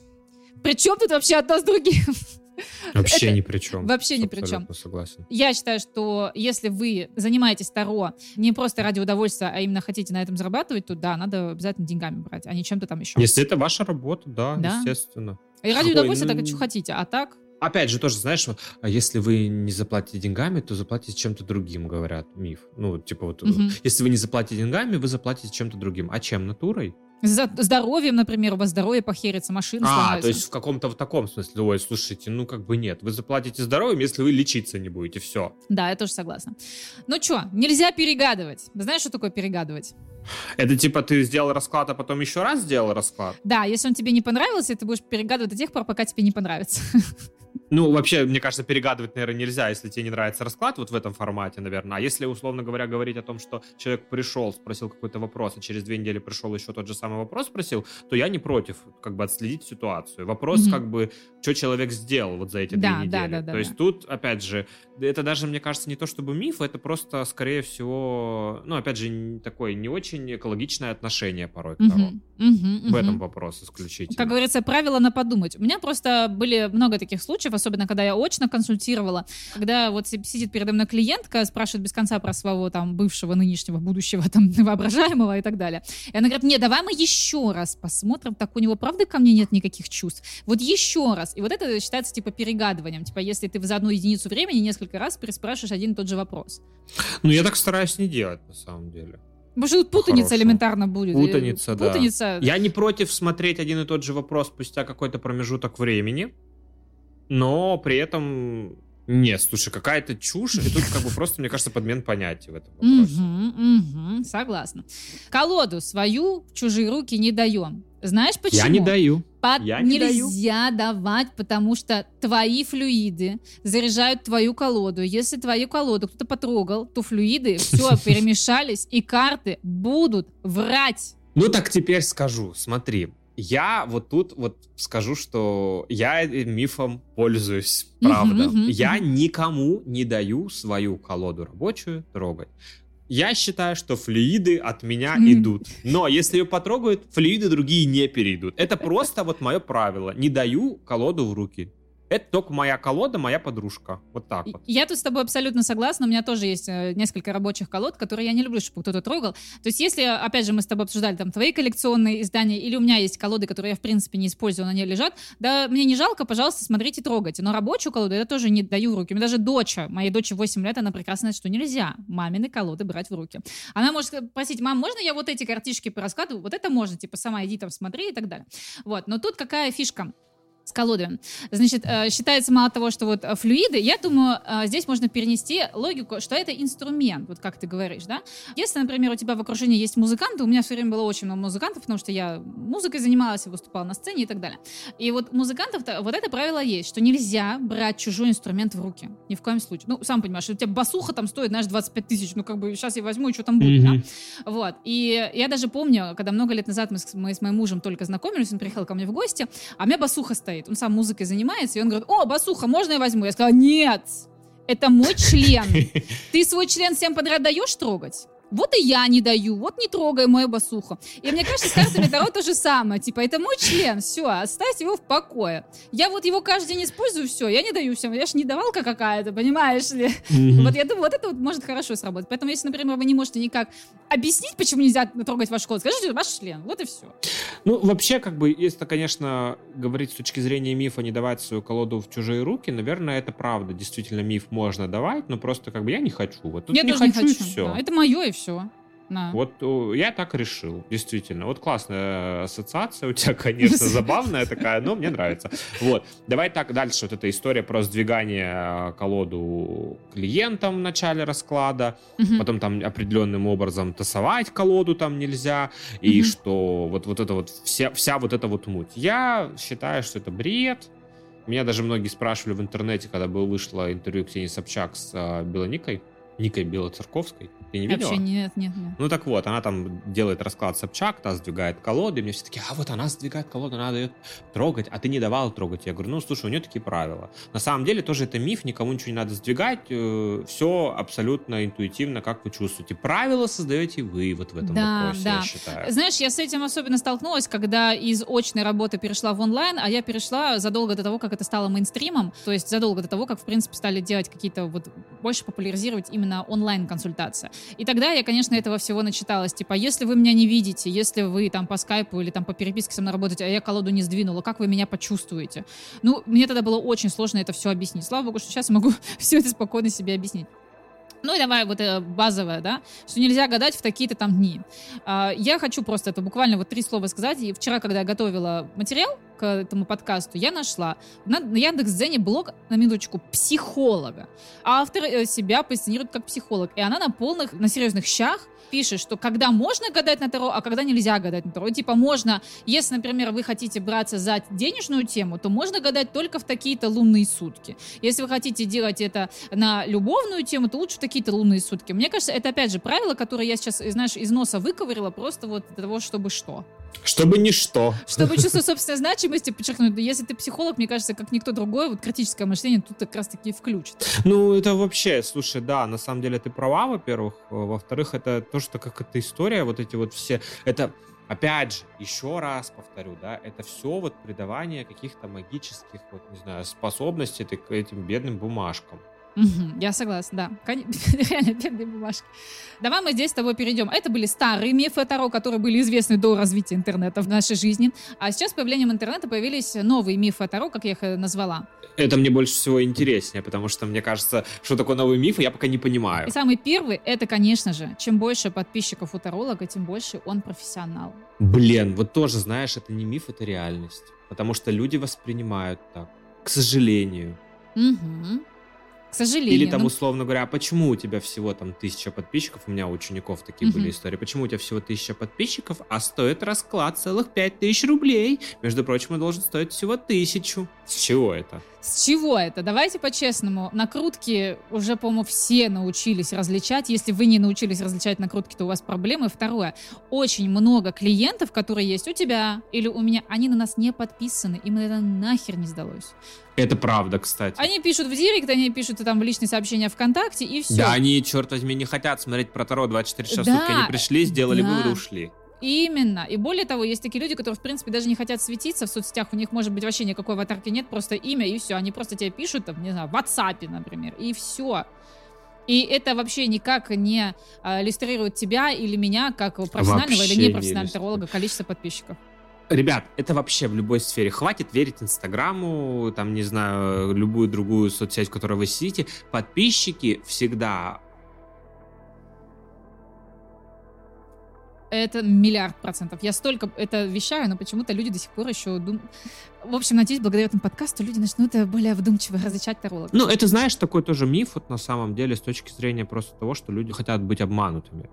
При чем тут вообще одно с другим? Вообще Это ни при чем. вообще ни при Абсолютно согласен. Я считаю, что если вы занимаетесь Таро не просто ради удовольствия, а именно хотите на этом зарабатывать, то да, надо обязательно деньгами брать, а не чем-то там еще. Если это ваша работа, да, Да. естественно. И ради Ой, удовольствия ну, так и что хотите, а так... Опять же, тоже, знаешь, а если вы не заплатите деньгами, то заплатите чем-то другим, говорят, миф. Ну, типа вот, Мгм. если вы не заплатите деньгами, вы заплатите чем-то другим. А чем? Натурой? За здоровьем, например, у вас здоровье похерится, машина А, сломается. то есть в каком-то в таком смысле, ой, слушайте, ну как бы нет. Вы заплатите здоровьем, если вы лечиться не будете, все. Да, я тоже согласна. Ну что, нельзя перегадывать. Знаешь, что такое перегадывать? Это типа ты сделал расклад, а потом еще раз сделал расклад? Да, если он тебе не понравился, ты будешь перегадывать до тех пор, пока тебе не понравится. Ну, вообще, мне кажется, перегадывать, наверное, нельзя, если тебе не нравится расклад вот в этом формате, наверное. А если, условно говоря, говорить о том, что человек пришел, спросил какой-то вопрос, а через две недели пришел еще тот же самый вопрос спросил, то я не против как бы отследить ситуацию. Вопрос Мгм. как бы, что человек сделал вот за эти Да, две да, недели. да, да, то есть да. тут, опять же, это даже, мне кажется, не то чтобы миф, это просто, скорее всего, ну, опять же, такое не очень экологичное отношение порой к Таро. Мгм, мгм, В этом вопрос исключительно. Как говорится, правило на подумать. У меня просто были много таких случаев, особенно когда я очно консультировала, когда вот сидит передо мной клиентка, спрашивает без конца про своего там бывшего, нынешнего, будущего, там, воображаемого и так далее. И она говорит, не, давай мы еще раз посмотрим, так у него правда ко мне нет никаких чувств. Вот еще раз. И вот это считается типа перегадыванием. Типа если ты за одну единицу времени несколько раз переспрашиваешь один и тот же вопрос. Ну, я так стараюсь не делать, на самом деле. Может, тут путаница Хорошо. элементарно будет. Путаница, да. Путаница. Я не против смотреть один и тот же вопрос спустя какой-то промежуток времени, но при этом нет, слушай, какая-то чушь, и тут как бы просто, мне кажется, подмен понятий в этом вопросе. Угу, угу, согласна. Колоду свою в чужие руки не даем. Знаешь почему? Я не даю. Под... Я не Нельзя даю. давать, потому что твои флюиды заряжают твою колоду. Если твою колоду кто-то потрогал, то флюиды все перемешались, и карты будут врать. Ну так теперь скажу, смотри. Я вот тут вот скажу, что я мифом пользуюсь, правда. Uh-huh, uh-huh, я никому не даю свою колоду рабочую трогать. Я считаю, что флюиды от меня mm. идут. Но если ее потрогают, флюиды другие не перейдут. Это просто вот мое правило. Не даю колоду в руки. Это только моя колода, моя подружка. Вот так вот. Я тут с тобой абсолютно согласна. У меня тоже есть э, несколько рабочих колод, которые я не люблю, чтобы кто-то трогал. То есть если, опять же, мы с тобой обсуждали там твои коллекционные издания, или у меня есть колоды, которые я, в принципе, не использую, на ней лежат, да мне не жалко, пожалуйста, смотрите, трогайте. Но рабочую колоду я тоже не даю в руки. Меня даже доча, моей дочери 8 лет, она прекрасно знает, что нельзя мамины колоды брать в руки. Она может спросить, мам, можно я вот эти картишки пораскладываю? Вот это можно, типа, сама иди там смотри и так далее. Вот, но тут какая фишка? С колодами. Значит, э, считается мало того, что вот э, флюиды, я думаю, э, здесь можно перенести логику, что это инструмент, вот как ты говоришь, да? Если, например, у тебя в окружении есть музыканты, у меня все время было очень много музыкантов, потому что я музыкой занималась, выступала на сцене и так далее. И вот музыкантов, вот это правило есть, что нельзя брать чужой инструмент в руки. Ни в коем случае. Ну, сам понимаешь, у тебя басуха там стоит, знаешь, 25 тысяч, ну, как бы сейчас я возьму, и что там будет, mm-hmm. да? Вот. И я даже помню, когда много лет назад мы с, мы с моим мужем только знакомились, он приехал ко мне в гости, а у меня басуха стоит стоит, он сам музыкой занимается, и он говорит, о, басуха, можно я возьму? Я сказала, нет, это мой член. Ты свой член всем подряд даешь трогать? Вот и я не даю, вот не трогай мою басуху. И мне кажется, с картами Таро то же самое. Типа, это мой член, все, оставь его в покое. Я вот его каждый день использую, все, я не даю всем. Я же не давалка какая-то, понимаешь ли? Mm-hmm. Вот я думаю, вот это вот может хорошо сработать. Поэтому, если, например, вы не можете никак объяснить, почему нельзя трогать ваш код, скажите, ваш член, вот и все. Ну, вообще, как бы, если, конечно, говорить с точки зрения мифа, не давать свою колоду в чужие руки, наверное, это правда. Действительно, миф можно давать, но просто, как бы, я не хочу. Вот тут я не тоже хочу, не хочу. и все. Да, это мое и все. Да. Вот я так решил, действительно. Вот классная ассоциация у тебя, конечно, забавная такая, но мне нравится. Вот, давай так дальше. Вот эта история про сдвигание колоду клиентам в начале расклада, потом там определенным образом тасовать колоду там нельзя, и что вот, вот это вот, вся, вся вот эта вот муть. Я считаю, что это бред, меня даже многие спрашивали в интернете, когда было вышло интервью Ксении Собчак с э, Белоникой, Никой Белоцерковской. Ты не видела? Вообще нет, нет, нет. Ну так вот, она там делает расклад Собчак, та сдвигает колоду, и мне все таки а вот она сдвигает колоду, надо ее трогать, а ты не давал трогать. Я говорю, ну слушай, у нее такие правила. На самом деле тоже это миф, никому ничего не надо сдвигать, э, все абсолютно интуитивно, как вы чувствуете. Правила создаете вы вот в этом да, вопросе, да. я считаю. Знаешь, я с этим особенно столкнулась, когда из очной работы перешла в онлайн, а я перешла задолго до того, как это стало мейнстримом, то есть задолго до того, как, в принципе, стали делать какие-то вот, больше популяризировать именно онлайн-консультация. И тогда я, конечно, этого всего начиталась. Типа, если вы меня не видите, если вы там по скайпу или там по переписке со мной работаете, а я колоду не сдвинула, как вы меня почувствуете? Ну, мне тогда было очень сложно это все объяснить. Слава богу, что сейчас я могу все это спокойно себе объяснить. Ну и давай вот это базовое, да, что нельзя гадать в такие-то там дни. А, я хочу просто это буквально вот три слова сказать. И вчера, когда я готовила материал к этому подкасту, я нашла на, Яндекс.Дзене блог, на минуточку, психолога. Автор э, себя позиционирует как психолог. И она на полных, на серьезных щах пишет, что когда можно гадать на Таро, а когда нельзя гадать на Таро. Типа можно, если, например, вы хотите браться за денежную тему, то можно гадать только в такие-то лунные сутки. Если вы хотите делать это на любовную тему, то лучше в такие-то лунные сутки. Мне кажется, это опять же правило, которое я сейчас, знаешь, из носа выковырила просто вот для того, чтобы что. Чтобы ничто. Чтобы чувство собственной значимости подчеркнуть. Если ты психолог, мне кажется, как никто другой, вот критическое мышление тут как раз-таки включит. Ну, это вообще, слушай, да, на самом деле ты права, во-первых. Во-вторых, это то, что как эта история, вот эти вот все... Это Опять же, еще раз повторю, да, это все вот придавание каких-то магических, вот, не знаю, способностей к этим бедным бумажкам. Угу, я согласна, да. Реально, бедные бумажки. Давай мы здесь с тобой перейдем. Это были старые мифы Таро, которые были известны до развития интернета в нашей жизни. А сейчас с появлением интернета появились новые мифы Таро, как я их э, назвала. Это мне больше всего интереснее, потому что мне кажется, что такое новый миф, я пока не понимаю. И самый первый, это, конечно же, чем больше подписчиков у таролога, тем больше он профессионал. Блин, вот тоже, знаешь, это не миф, это реальность. Потому что люди воспринимают так. К сожалению. Угу. К сожалению. Или там, ну, условно говоря, а почему у тебя всего там тысяча подписчиков? У меня у учеников такие Мгм. были истории. Почему у тебя всего тысяча подписчиков, а стоит расклад целых пять тысяч рублей? Между прочим, он должен стоить всего тысячу. С чего это? С чего это? Давайте по-честному. Накрутки уже, по-моему, все научились различать. Если вы не научились различать накрутки, то у вас проблемы. Второе. Очень много клиентов, которые есть у тебя или у меня, они на нас не подписаны. Им это нахер не сдалось. Это правда, кстати. Они пишут в директ, они пишут там в личные сообщения ВКонтакте, и все. Да, они, черт возьми, не хотят смотреть про Таро 24 часа в Да, сутки. Они пришли, сделали да. выводы, ушли. Именно. И более того, есть такие люди, которые, в принципе, даже не хотят светиться в соцсетях. У них, может быть, вообще никакой аватарки нет, просто имя, и все. Они просто тебе пишут, там, не знаю, в WhatsApp, например, и все. И это вообще никак не а, иллюстрирует тебя или меня как профессионального Вообще или не непрофессионального иллюстрирует. таролога количество подписчиков. Ребят, это вообще в любой сфере. Хватит верить Инстаграму, там, не знаю, любую другую соцсеть, в которой вы сидите. Подписчики всегда Это миллиард процентов. Я столько это вещаю, но почему-то люди до сих пор еще думают... В общем, надеюсь, благодаря этому подкасту люди начнут э, более вдумчиво различать таролога. Ну, это, знаешь, такой тоже миф, вот на самом деле, с точки зрения просто того, что люди хотят быть обманутыми.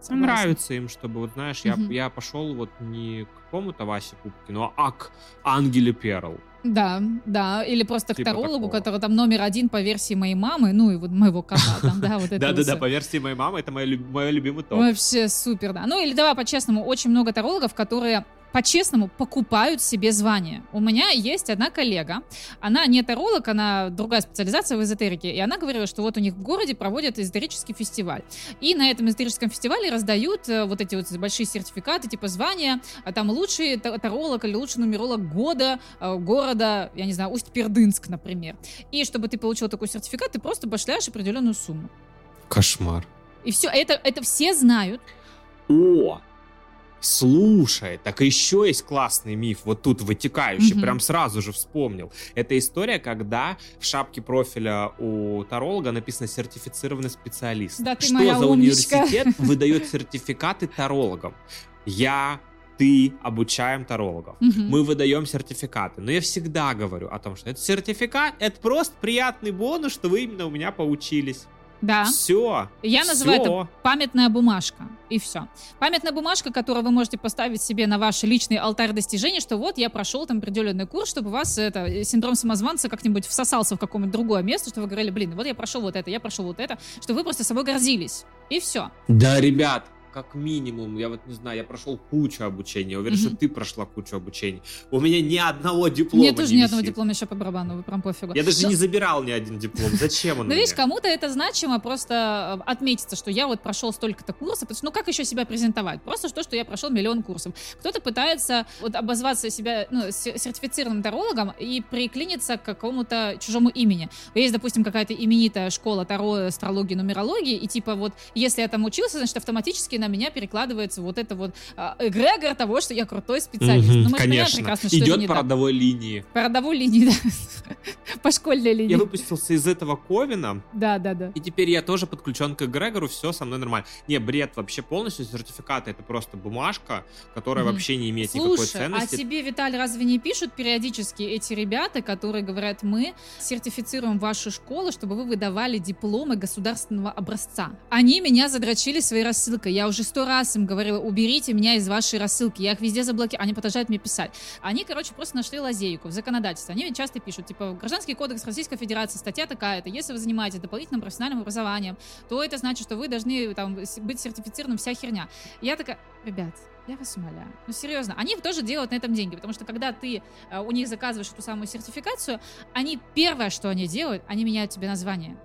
Согласна. Нравится им, чтобы, вот знаешь, я, Мгм. я пошел вот не к какому-то Васе Пупкину, а к Ангеле Перл. Да, да, или просто Типа к тарологу, такого. который там номер один по версии моей мамы, ну и вот моего кота там, да, вот это Да-да-да, по версии моей мамы, это мой, люб- мой любимый топ. Вообще супер, да. Ну или давай по-честному, очень много тарологов, которые по-честному покупают себе звание. У меня есть одна коллега, она не таролог, она другая специализация в эзотерике, и она говорила, что вот у них в городе проводят эзотерический фестиваль. И на этом эзотерическом фестивале раздают э, вот эти вот большие сертификаты, типа звания, а там лучший та- таролог или лучший нумеролог года, э, города, я не знаю, Усть-Пердынск, например. И чтобы ты получил такой сертификат, ты просто башляешь определенную сумму. Кошмар. И все, это, это все знают. О, слушай, так еще есть классный миф, вот тут вытекающий, Мгм. прям сразу же вспомнил. Это история, когда в шапке профиля у таролога написано «сертифицированный специалист». Да ты Что моя за умничка. университет выдает сертификаты тарологам? Я, ты обучаем тарологов. Мгм. Мы выдаем сертификаты. Но я всегда говорю о том, что это сертификат, это просто приятный бонус, что вы именно у меня поучились. Да. Все. Я называю это памятная бумажка. И все. Памятная бумажка, которую вы можете поставить себе на ваш личный алтарь достижений, что вот я прошел там определенный курс, чтобы у вас это синдром самозванца как-нибудь всосался в какое-нибудь другое место, что вы говорили, блин, вот я прошел вот это, я прошел вот это, что вы просто собой гордились. И все. Да, ребят, как минимум, я вот не знаю, я прошел кучу обучения, я уверен, Мгм. что ты прошла кучу обучений. У меня ни одного диплома Мне тоже не ни одного висит. диплома еще по барабану, вы прям пофигу. Я даже Но- не забирал ни один диплом. Зачем он Ну, видишь, кому-то это значимо просто э, отметиться, что я вот прошел столько-то курсов, потому что, ну, как еще себя презентовать? Просто то, что я прошел миллион курсов. Кто-то пытается вот обозваться себя ну, сертифицированным тарологом и приклиниться к какому-то чужому имени. Есть, допустим, какая-то именитая школа таро, астрологии, нумерологии, и типа вот, если я там учился, значит, автоматически на меня перекладывается вот это вот а, эгрегор того, что я крутой специалист. Мгм, Ну, мы Конечно. прекрасно, что это Идет не по так. родовой линии. По родовой линии, да. По школьной линии. Я выпустился из этого Ковина, Да, да, да. и теперь я тоже подключен к эгрегору, все со мной нормально. Не, бред вообще полностью, сертификаты это просто бумажка, которая Мгм. вообще не имеет никакой Слушай, а ценности. тебе, Виталий, разве не пишут периодически эти ребята, которые говорят, мы сертифицируем вашу школу, чтобы вы выдавали дипломы государственного образца? Они меня задрочили своей рассылкой. Я уже сто раз им говорила, уберите меня из вашей рассылки. Я их везде заблокировала. Они продолжают мне писать. Они, короче, просто нашли лазейку в законодательстве. Они часто пишут, типа, Гражданский кодекс Российской Федерации, статья такая-то. Если вы занимаетесь дополнительным профессиональным образованием, то это значит, что вы должны там, быть сертифицированным вся херня. Я такая, ребят, я вас умоляю. Ну, серьезно, они тоже делают на этом деньги, потому что когда ты э, у них заказываешь эту самую сертификацию, они первое, что они делают, они меняют тебе название.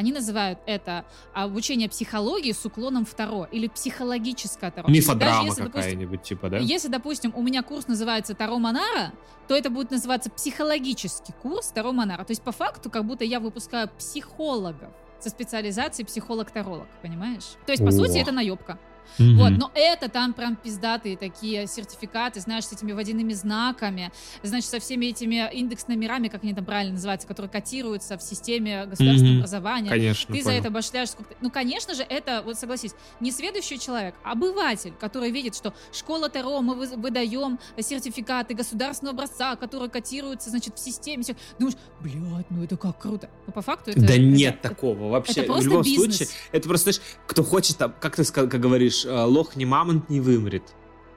Они называют это обучение психологии с уклоном в Таро или психологическое Таро. Мифодрама какая-нибудь, типа, да? Если, допустим, у меня курс называется Таро Монара, то это будет называться психологический курс Таро Монара. То есть, по факту, как будто я выпускаю психологов со специализацией психолог-таролог, понимаешь? То есть, по О. сути, это наебка. Мгм. Вот, но это там прям пиздатые такие сертификаты, знаешь, с этими водяными знаками, значит, со всеми этими индекс-номерами, как они там правильно называются, которые котируются в системе государственного Мгм. образования. Конечно, Ты за понял. это башляешь сколько Ну, конечно же, это, вот согласись, не следующий человек, а обыватель, который видит, что школа Таро, мы вы- выдаем сертификаты государственного образца, которые котируются, значит, в системе. Думаешь, блядь, ну это как круто. Но по факту это... Да это- нет такого вообще. это просто в любом бизнес. случае, это просто, знаешь, кто хочет, там, как ты как говоришь, э, лох не мамонт не вымрет.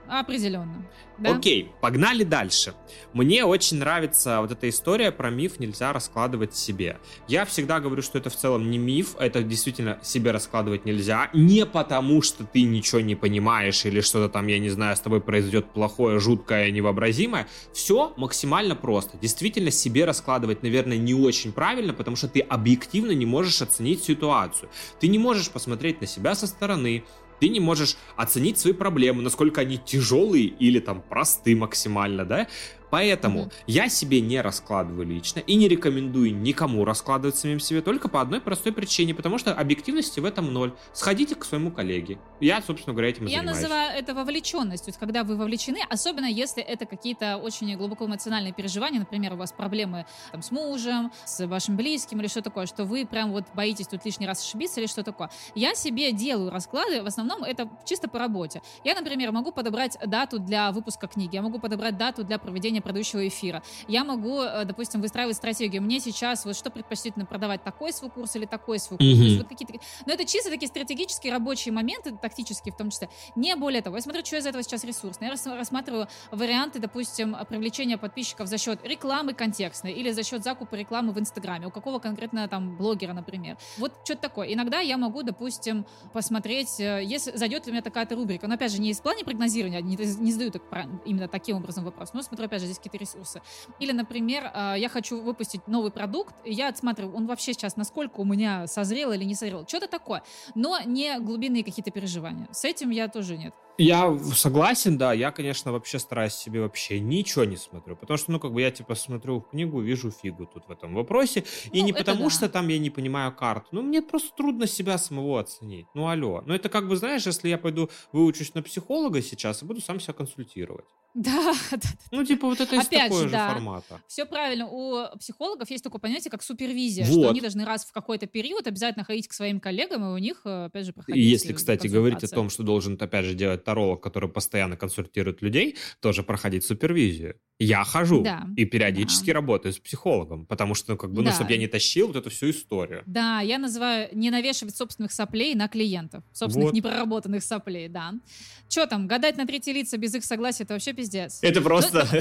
Определенно. Да? Окей, погнали дальше. Мне очень нравится вот эта история про миф нельзя раскладывать себе. Я всегда говорю, что это в целом не миф, это действительно себе раскладывать нельзя. Не потому, что ты ничего не понимаешь или что-то там, я не знаю, с тобой произойдет плохое, жуткое, невообразимое. Все максимально просто. Действительно, себе раскладывать, наверное, не очень правильно, потому что ты объективно не можешь оценить ситуацию. Ты не можешь посмотреть на себя со стороны, ты не можешь оценить свои проблемы, насколько они тяжелые или там просты максимально, да? Поэтому я себе не раскладываю лично и не рекомендую никому раскладывать самим себе только по одной простой причине, потому что объективности в этом ноль. Сходите к своему коллеге. Я, собственно говоря, этим и Я занимаюсь. называю это вовлеченность, то есть когда вы вовлечены, особенно если это какие-то очень глубоко эмоциональные переживания, например, у вас проблемы там, с мужем, с вашим близким или что такое, что вы прям вот боитесь тут лишний раз ошибиться или что такое. Я себе делаю расклады, в основном это чисто по работе. Я, например, могу подобрать дату для выпуска книги, я могу подобрать дату для проведения предыдущего эфира. Я могу, э, допустим, выстраивать стратегию. Мне сейчас вот что предпочтительно продавать, такой свой курс или такой свой курс. Есть вот какие-то... Но это чисто такие стратегические рабочие моменты, тактические в том числе. Не более того. Я смотрю, что из этого сейчас ресурсно. Я рас- рассматриваю варианты, допустим, привлечения подписчиков за счет рекламы контекстной или за счет закупа рекламы в Инстаграме. У какого конкретно там блогера, например. Вот что-то такое. Иногда я могу, допустим, посмотреть, э, если зайдет ли у меня такая-то рубрика. Но опять же, не в плане прогнозирования, не, не задаю так, именно таким образом вопрос. Но смотрю, опять же, здесь какие-то ресурсы. Или, например, э, я хочу выпустить новый продукт, и я отсматриваю, он вообще сейчас насколько у меня созрел или не созрел. Что-то такое. Но не глубинные какие-то переживания. С этим я тоже нет. Я согласен, да, я, конечно, вообще стараюсь себе вообще ничего не смотрю, потому что, ну, как бы я, типа, смотрю книгу, вижу фигу тут в этом вопросе, и Ну, не потому, да. что там я не понимаю карту, ну, мне просто трудно себя самого оценить, ну, алло, ну, это как бы, знаешь, если я пойду выучусь на психолога сейчас и буду сам себя консультировать, Да, да, да. ну, типа, вот это из Опять такого же, же да. формата. Все правильно. У психологов есть такое понятие, как супервизия, Вот. что они должны раз в какой-то период обязательно ходить к своим коллегам, и у них, э, опять же, И проходить если, э, кстати, говорить о том, что должен, опять же, делать таролог, который постоянно консультирует людей, тоже проходить супервизию. Я хожу Да, и периодически да. работаю с психологом, потому что, ну, как бы, ну, Да. чтобы я не тащил вот эту всю историю. Да, я называю не навешивать собственных соплей на клиентов. Собственных Вот. непроработанных соплей, да. Че там, гадать на третьи лица без их согласия, это вообще пиздец. Это просто...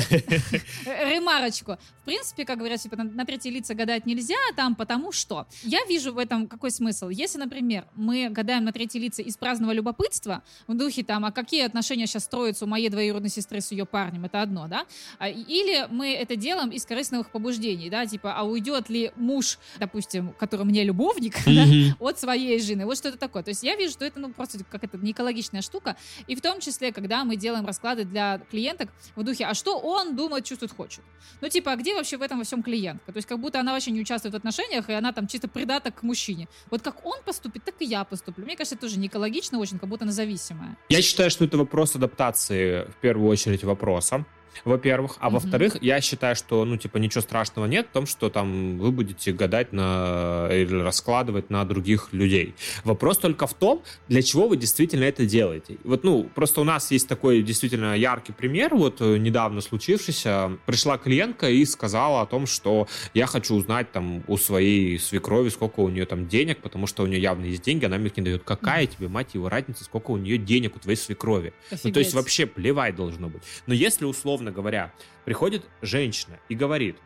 Э, Ремарочку. В принципе, как говорят, типа, на, на третьи лица гадать нельзя, там, потому что. Я вижу в этом какой смысл. Если, например, мы гадаем на третьи лица из праздного любопытства, в духе там, а какие отношения сейчас строятся у моей двоюродной сестры с ее парнем, это одно, да? А, Или мы это делаем из корыстных побуждений, да, типа, а уйдет ли муж, допустим, который мне любовник, да, Мгм. от своей жены. Вот что-то такое. То есть я вижу, что это ну просто как это не экологичная штука. И в том числе, когда мы делаем расклады для клиенток в духе, а что он думает, чувствует, хочет. Ну типа, а где вообще в этом во всем клиентка? То есть как будто она вообще не участвует в отношениях, и она там чисто придаток к мужчине. Вот как он поступит, так и я поступлю. Мне кажется, это тоже не экологично очень, как будто она зависимая. Я считаю, что это вопрос адаптации, в первую очередь, вопроса. Во-первых. А Мгм. во-вторых, я считаю, что, ну, типа, ничего страшного нет в том, что там вы будете гадать на или раскладывать на других людей. Вопрос только в том, для чего вы действительно это делаете. Вот, ну, просто у нас есть такой действительно яркий пример, вот э, недавно случившийся. Пришла клиентка и сказала о том, что я хочу узнать там у своей свекрови, сколько у нее там денег, потому что у нее явно есть деньги, она мне не дает. Какая тебе, мать его, разница, сколько у нее денег у твоей свекрови? Ну, то есть вообще плевать должно быть. Но если, условно говоря, приходит женщина и говорит,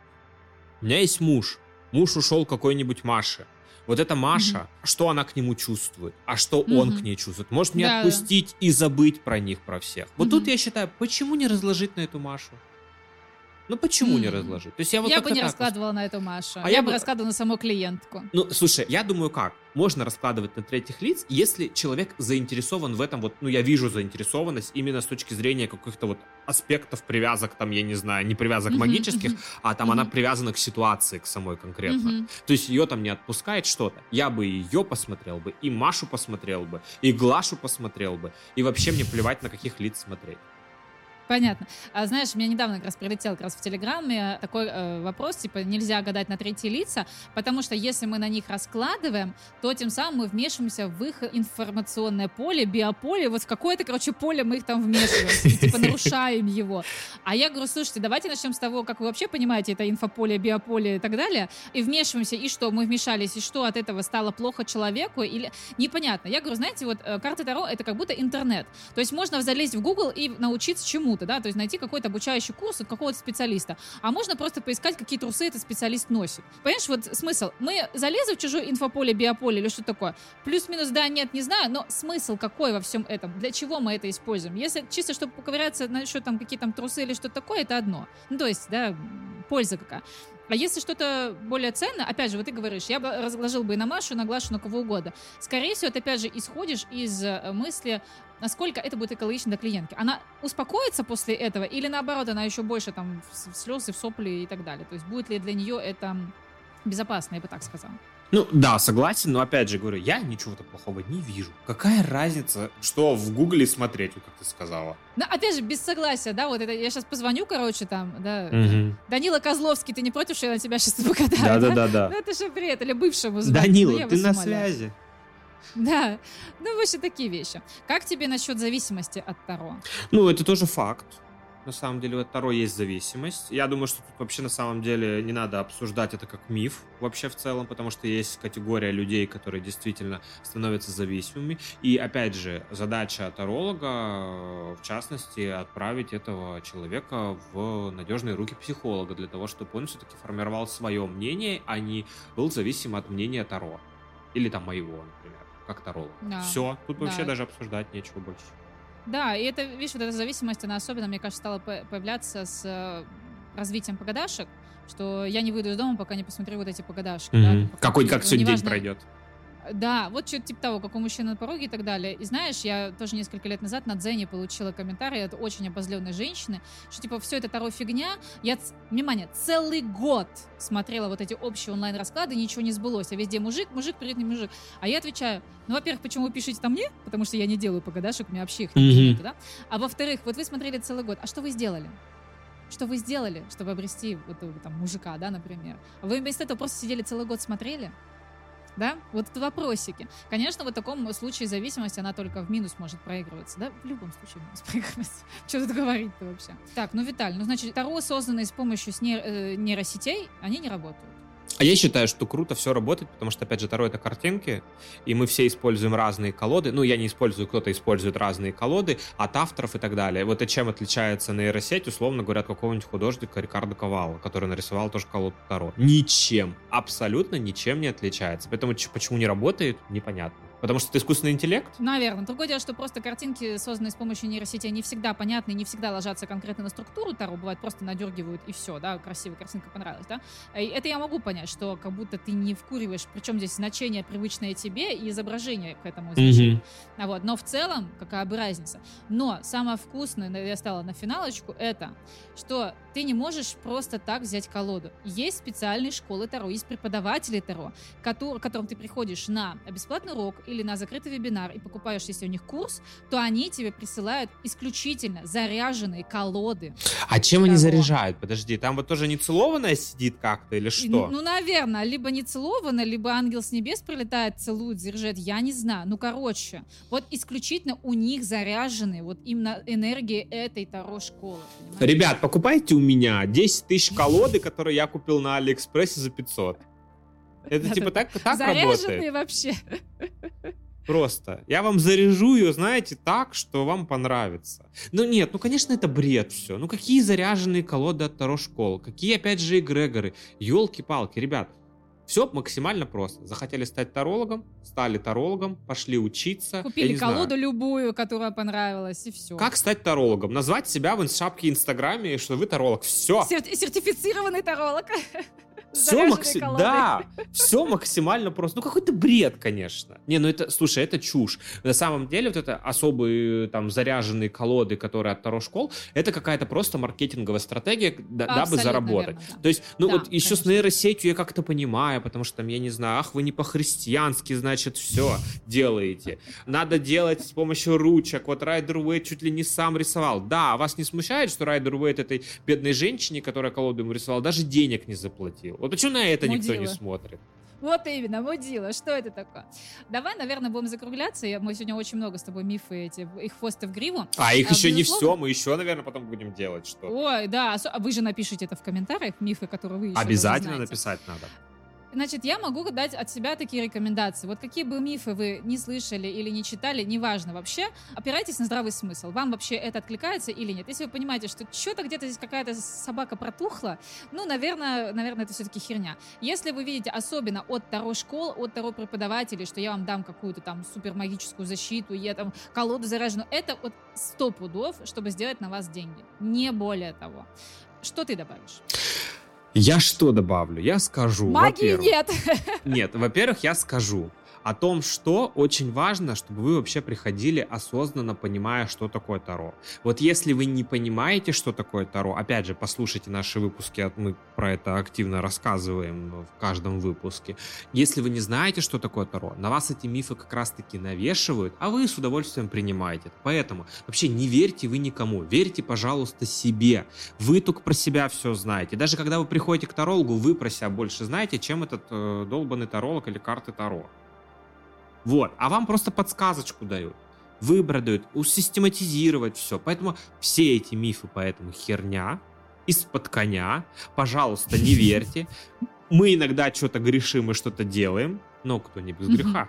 у меня есть муж, муж ушел какой-нибудь Маше, вот эта Маша, что она к нему чувствует, а что он Мгм. к ней чувствует? Может мне Да-да. отпустить и забыть про них, про всех? Вот тут Мгм. я считаю, почему не разложить на эту Машу? Ну почему не М. разложить? То есть я вот я бы не так раскладывала на эту Машу. А я, я бы раскладывала на саму клиентку. Ну, слушай, я думаю, как? Можно раскладывать на третьих лиц, если человек заинтересован в этом, вот, ну, я вижу заинтересованность именно с точки зрения каких-то вот аспектов привязок, там, я не знаю, не привязок Мгм, магических, мгм, а там она Мгм. привязана к ситуации, к самой конкретно. мгм. То есть ее там не отпускает что-то. Я бы ее посмотрел бы, и Машу посмотрел бы, и Глашу посмотрел бы, и вообще мне плевать, на каких лиц смотреть. Понятно. А знаешь, у меня недавно как раз прилетел как раз в Телеграме такой э, вопрос, типа, нельзя гадать на третьи лица, потому что если мы на них раскладываем, то тем самым мы вмешиваемся в их информационное поле, биополе, вот в какое-то, короче, поле мы их там вмешиваемся, типа, нарушаем его. А я говорю, слушайте, давайте начнем с того, как вы вообще понимаете это инфополе, биополе и так далее, и вмешиваемся, и что, мы вмешались, и что от этого стало плохо человеку, или непонятно. Я говорю, знаете, вот э, карта Таро — это как будто интернет. То есть можно залезть в Google и научиться чему-то, да, то есть найти какой-то обучающий курс от какого-то специалиста. А можно просто поискать, какие трусы этот специалист носит. Понимаешь, вот смысл. Мы залезем в чужое инфополе, биополе или что такое. Плюс-минус, да, нет, не знаю, но смысл какой во всем этом? Для чего мы это используем? Если чисто, чтобы поковыряться насчет там какие там трусы или что-то такое, это одно. Ну, то есть, да, польза какая. А если что-то более ценное, опять же, вот ты говоришь, я бы разложил бы и на Машу, и на Глашу, на кого угодно. Скорее всего, ты опять же исходишь из э, мысли, насколько это будет экологично для клиентки. Она успокоится после этого или наоборот, она еще больше там в слезы, в сопли и так далее. То есть будет ли для нее это безопасно, я бы так сказала. Ну да, согласен, но опять же говорю, я ничего-то плохого не вижу. Какая разница, что в Гугле смотреть, вот как ты сказала? Но опять же, без согласия, да, вот это я сейчас позвоню, короче, там, да. Данила Козловский, ты не против, что я на тебя сейчас покатаю? Да-да-да-да. Ну это же бред, или бывшему. Ну, Данила, я ты на связи. Да, ну вообще такие вещи. Как тебе насчет зависимости от Таро? Ну, это тоже факт. На самом деле, от Таро есть зависимость. Я думаю, что тут вообще на самом деле не надо обсуждать это как миф вообще в целом, потому что есть категория людей, которые действительно становятся зависимыми. И опять же, задача таролога, в частности, отправить этого человека в надежные руки психолога для того, чтобы он все-таки формировал свое мнение, а не был зависим от мнения Таро. Или там моего, например, как таролог. Да. Все, тут вообще Да. даже обсуждать нечего больше. Да, и это, видишь, вот эта зависимость, она особенно, мне кажется, стала по- появляться с э, развитием погадашек, что я не выйду из дома, пока не посмотрю вот эти погадашки. да, Мгм. по Какой, факту. как Ну, сегодня день пройдет. Да, вот что-то типа того, как у мужчины на пороге и так далее. И знаешь, я тоже несколько лет назад на Дзене получила комментарий от очень обозленной женщины, что типа все это Таро фигня. Я, внимание, целый год смотрела вот эти общие онлайн-расклады, ничего не сбылось. А везде мужик, мужик, привет, не мужик. А я отвечаю, ну, во-первых, почему вы пишете там мне? Потому что я не делаю погадашек, у меня вообще их нет, да? А во-вторых, вот вы смотрели целый год, а что вы сделали? Что вы сделали, чтобы обрести вот этого там мужика, да, например? Вы вместо этого просто сидели целый год смотрели? Да? Вот это вопросики. Конечно, в таком случае зависимость, она только в минус может проигрываться. Да? В любом случае в минус проигрывается. Что тут говорить-то вообще? Так, ну, Виталь, ну, значит, Таро, созданные с помощью э, нейросетей, они не работают. А я считаю, что круто все работает, потому что, опять же, Таро — это картинки, и мы все используем разные колоды. Ну, я не использую, кто-то использует разные колоды от авторов и так далее. Вот и чем отличается нейросеть, условно говоря, от какого-нибудь художника Рикардо Ковала, который нарисовал тоже колоду Таро? Ничем. Абсолютно ничем не отличается. Поэтому почему не работает, непонятно. Потому что это искусственный интеллект? Наверное. Другое дело, что просто картинки, созданные с помощью нейросетей, не всегда понятны, не всегда ложатся конкретно на структуру Таро. Бывает, просто надергивают и все, да, красивая картинка понравилась, да. И это я могу понять, что как будто ты не вкуриваешь, причем здесь значение привычное тебе и изображение к этому значению. А вот, но в целом, какая бы разница. Но самое вкусное, я стала на финалочку, это, что ты не можешь просто так взять колоду. Есть специальные школы Таро, есть преподаватели Таро, к которым ты приходишь на бесплатный урок или на закрытый вебинар и покупаешь, если у них курс, то они тебе присылают исключительно заряженные колоды. А чем они Таро. заряжают? Подожди, там вот тоже не целованная сидит как-то или И, что? Ну, наверное, либо не целовано, либо ангел с небес прилетает, целует, заряжает, я не знаю. Ну, короче, вот исключительно у них заряжены вот именно энергии этой Таро-школы. понимаешь? Ребят, покупайте у меня 10 тысяч колоды, которые я купил на Алиэкспрессе за 500. Это типа так, так работает. вообще. Просто. Я вам заряжу ее, знаете, так, что вам понравится. Ну нет, ну конечно это бред все. Ну какие заряженные колоды от Таро школ? Какие опять же эгрегоры? Елки-палки, ребят. Все максимально просто. Захотели стать тарологом, стали тарологом, пошли учиться. Купили колоду знаю. любую, которая понравилась, и все. Как стать тарологом? Назвать себя в шапке Инстаграме, что вы таролог. Все. Сертифицированный таролог. Все макси... Да, все максимально просто. Ну, какой-то бред, конечно. Не, ну это, слушай, это чушь. На самом деле, вот это особые там заряженные колоды, которые от Таро школ, это какая-то просто маркетинговая стратегия, да- дабы заработать. верно, да. То есть, ну Да, вот еще с конечно. нейросетью я как-то понимаю, потому что там, я не знаю, ах, вы не по-христиански, значит, все делаете. Надо делать с помощью ручек. Вот Райдер Уэйт чуть ли не сам рисовал. Да, а вас не смущает, что Райдер Уэйт этой бедной женщине, которая колоду ему рисовала, даже денег не заплатил? Вот почему на это никто не Мудила. смотрит? Вот именно, мудила, что это такое? Давай, наверное, будем закругляться. Мы сегодня очень много с тобой мифы эти, их хвосты в гриву. А их А, еще не безусловно. все, мы еще, наверное, потом будем делать что-то. Ой, да, а вы же напишите это в комментариях, мифы, которые вы еще Обязательно написать надо. Значит, я могу дать от себя такие рекомендации. Вот какие бы мифы вы не слышали или не читали, неважно вообще, опирайтесь на здравый смысл. Вам вообще это откликается или нет? Если вы понимаете, что что-то где-то здесь какая-то собака протухла, ну, наверное, наверное, это все-таки херня. Если вы видите, особенно от Таро школ, от Таро преподавателей, что я вам дам какую-то там супер магическую защиту, я там колоду заряжену, это вот сто пудов, чтобы сделать на вас деньги. Не более того. Что ты добавишь? Я что добавлю? Я скажу. Магии нет! Нет, во-первых, я скажу о том, что очень важно, чтобы вы вообще приходили осознанно понимая, что такое Таро. Вот если вы не понимаете, что такое Таро, опять же, послушайте наши выпуски, от- мы про это активно рассказываем в каждом выпуске. Если вы не знаете, что такое Таро, на вас эти мифы как раз-таки навешивают, а вы с удовольствием принимаете. это. Поэтому вообще не верьте вы никому, верьте, пожалуйста, себе. Вы только про себя все знаете. Даже когда вы приходите к тарологу, вы про себя больше знаете, чем этот э, долбанный таролог или карты Таро. Вот. А вам просто подсказочку дают. Выбрать дают, систематизировать все. Поэтому все эти мифы, поэтому херня, из-под коня. Пожалуйста, не верьте. Мы иногда что-то грешим и что-то делаем, но кто не без греха.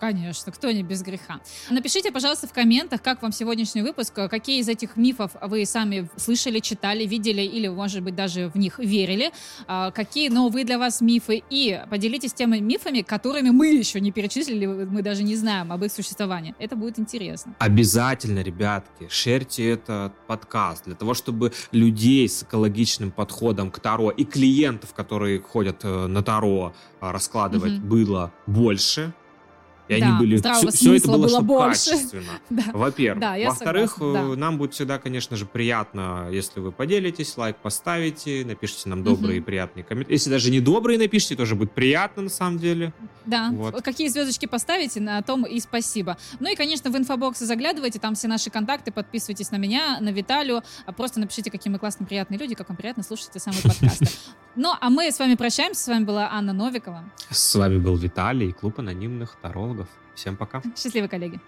Конечно, кто не без греха. Напишите, пожалуйста, в комментах, как вам сегодняшний выпуск, какие из этих мифов вы сами слышали, читали, видели или, может быть, даже в них верили, а, какие новые для вас мифы, и поделитесь теми мифами, которыми мы еще не перечислили, мы даже не знаем об их существовании. Это будет интересно. Обязательно, ребятки, шерьте этот подкаст для того, чтобы людей с экологичным подходом к Таро и клиентов, которые ходят э, на Таро а, раскладывать, Мгм. было больше. И Да, они были... здравого Все, это было, было больше. качественно. Да. Во-первых. Да, Во-вторых, согласна, э, нам будет всегда, конечно же, приятно, если вы поделитесь, лайк поставите, напишите нам добрые и приятные комментарии. Если даже не добрые напишите, тоже будет приятно, на самом деле. Да, Вот. какие звездочки поставите, на том и спасибо. Ну и, конечно, в инфобоксы заглядывайте, там все наши контакты, подписывайтесь на меня, на Виталию, а просто напишите, какие мы классные, приятные люди, как вам приятно слушать эти самые подкасты. Ну, а мы с вами прощаемся, с вами была Анна Новикова. С вами был Виталий, клуб анонимных тарологов. Всем пока. Счастливы, коллеги.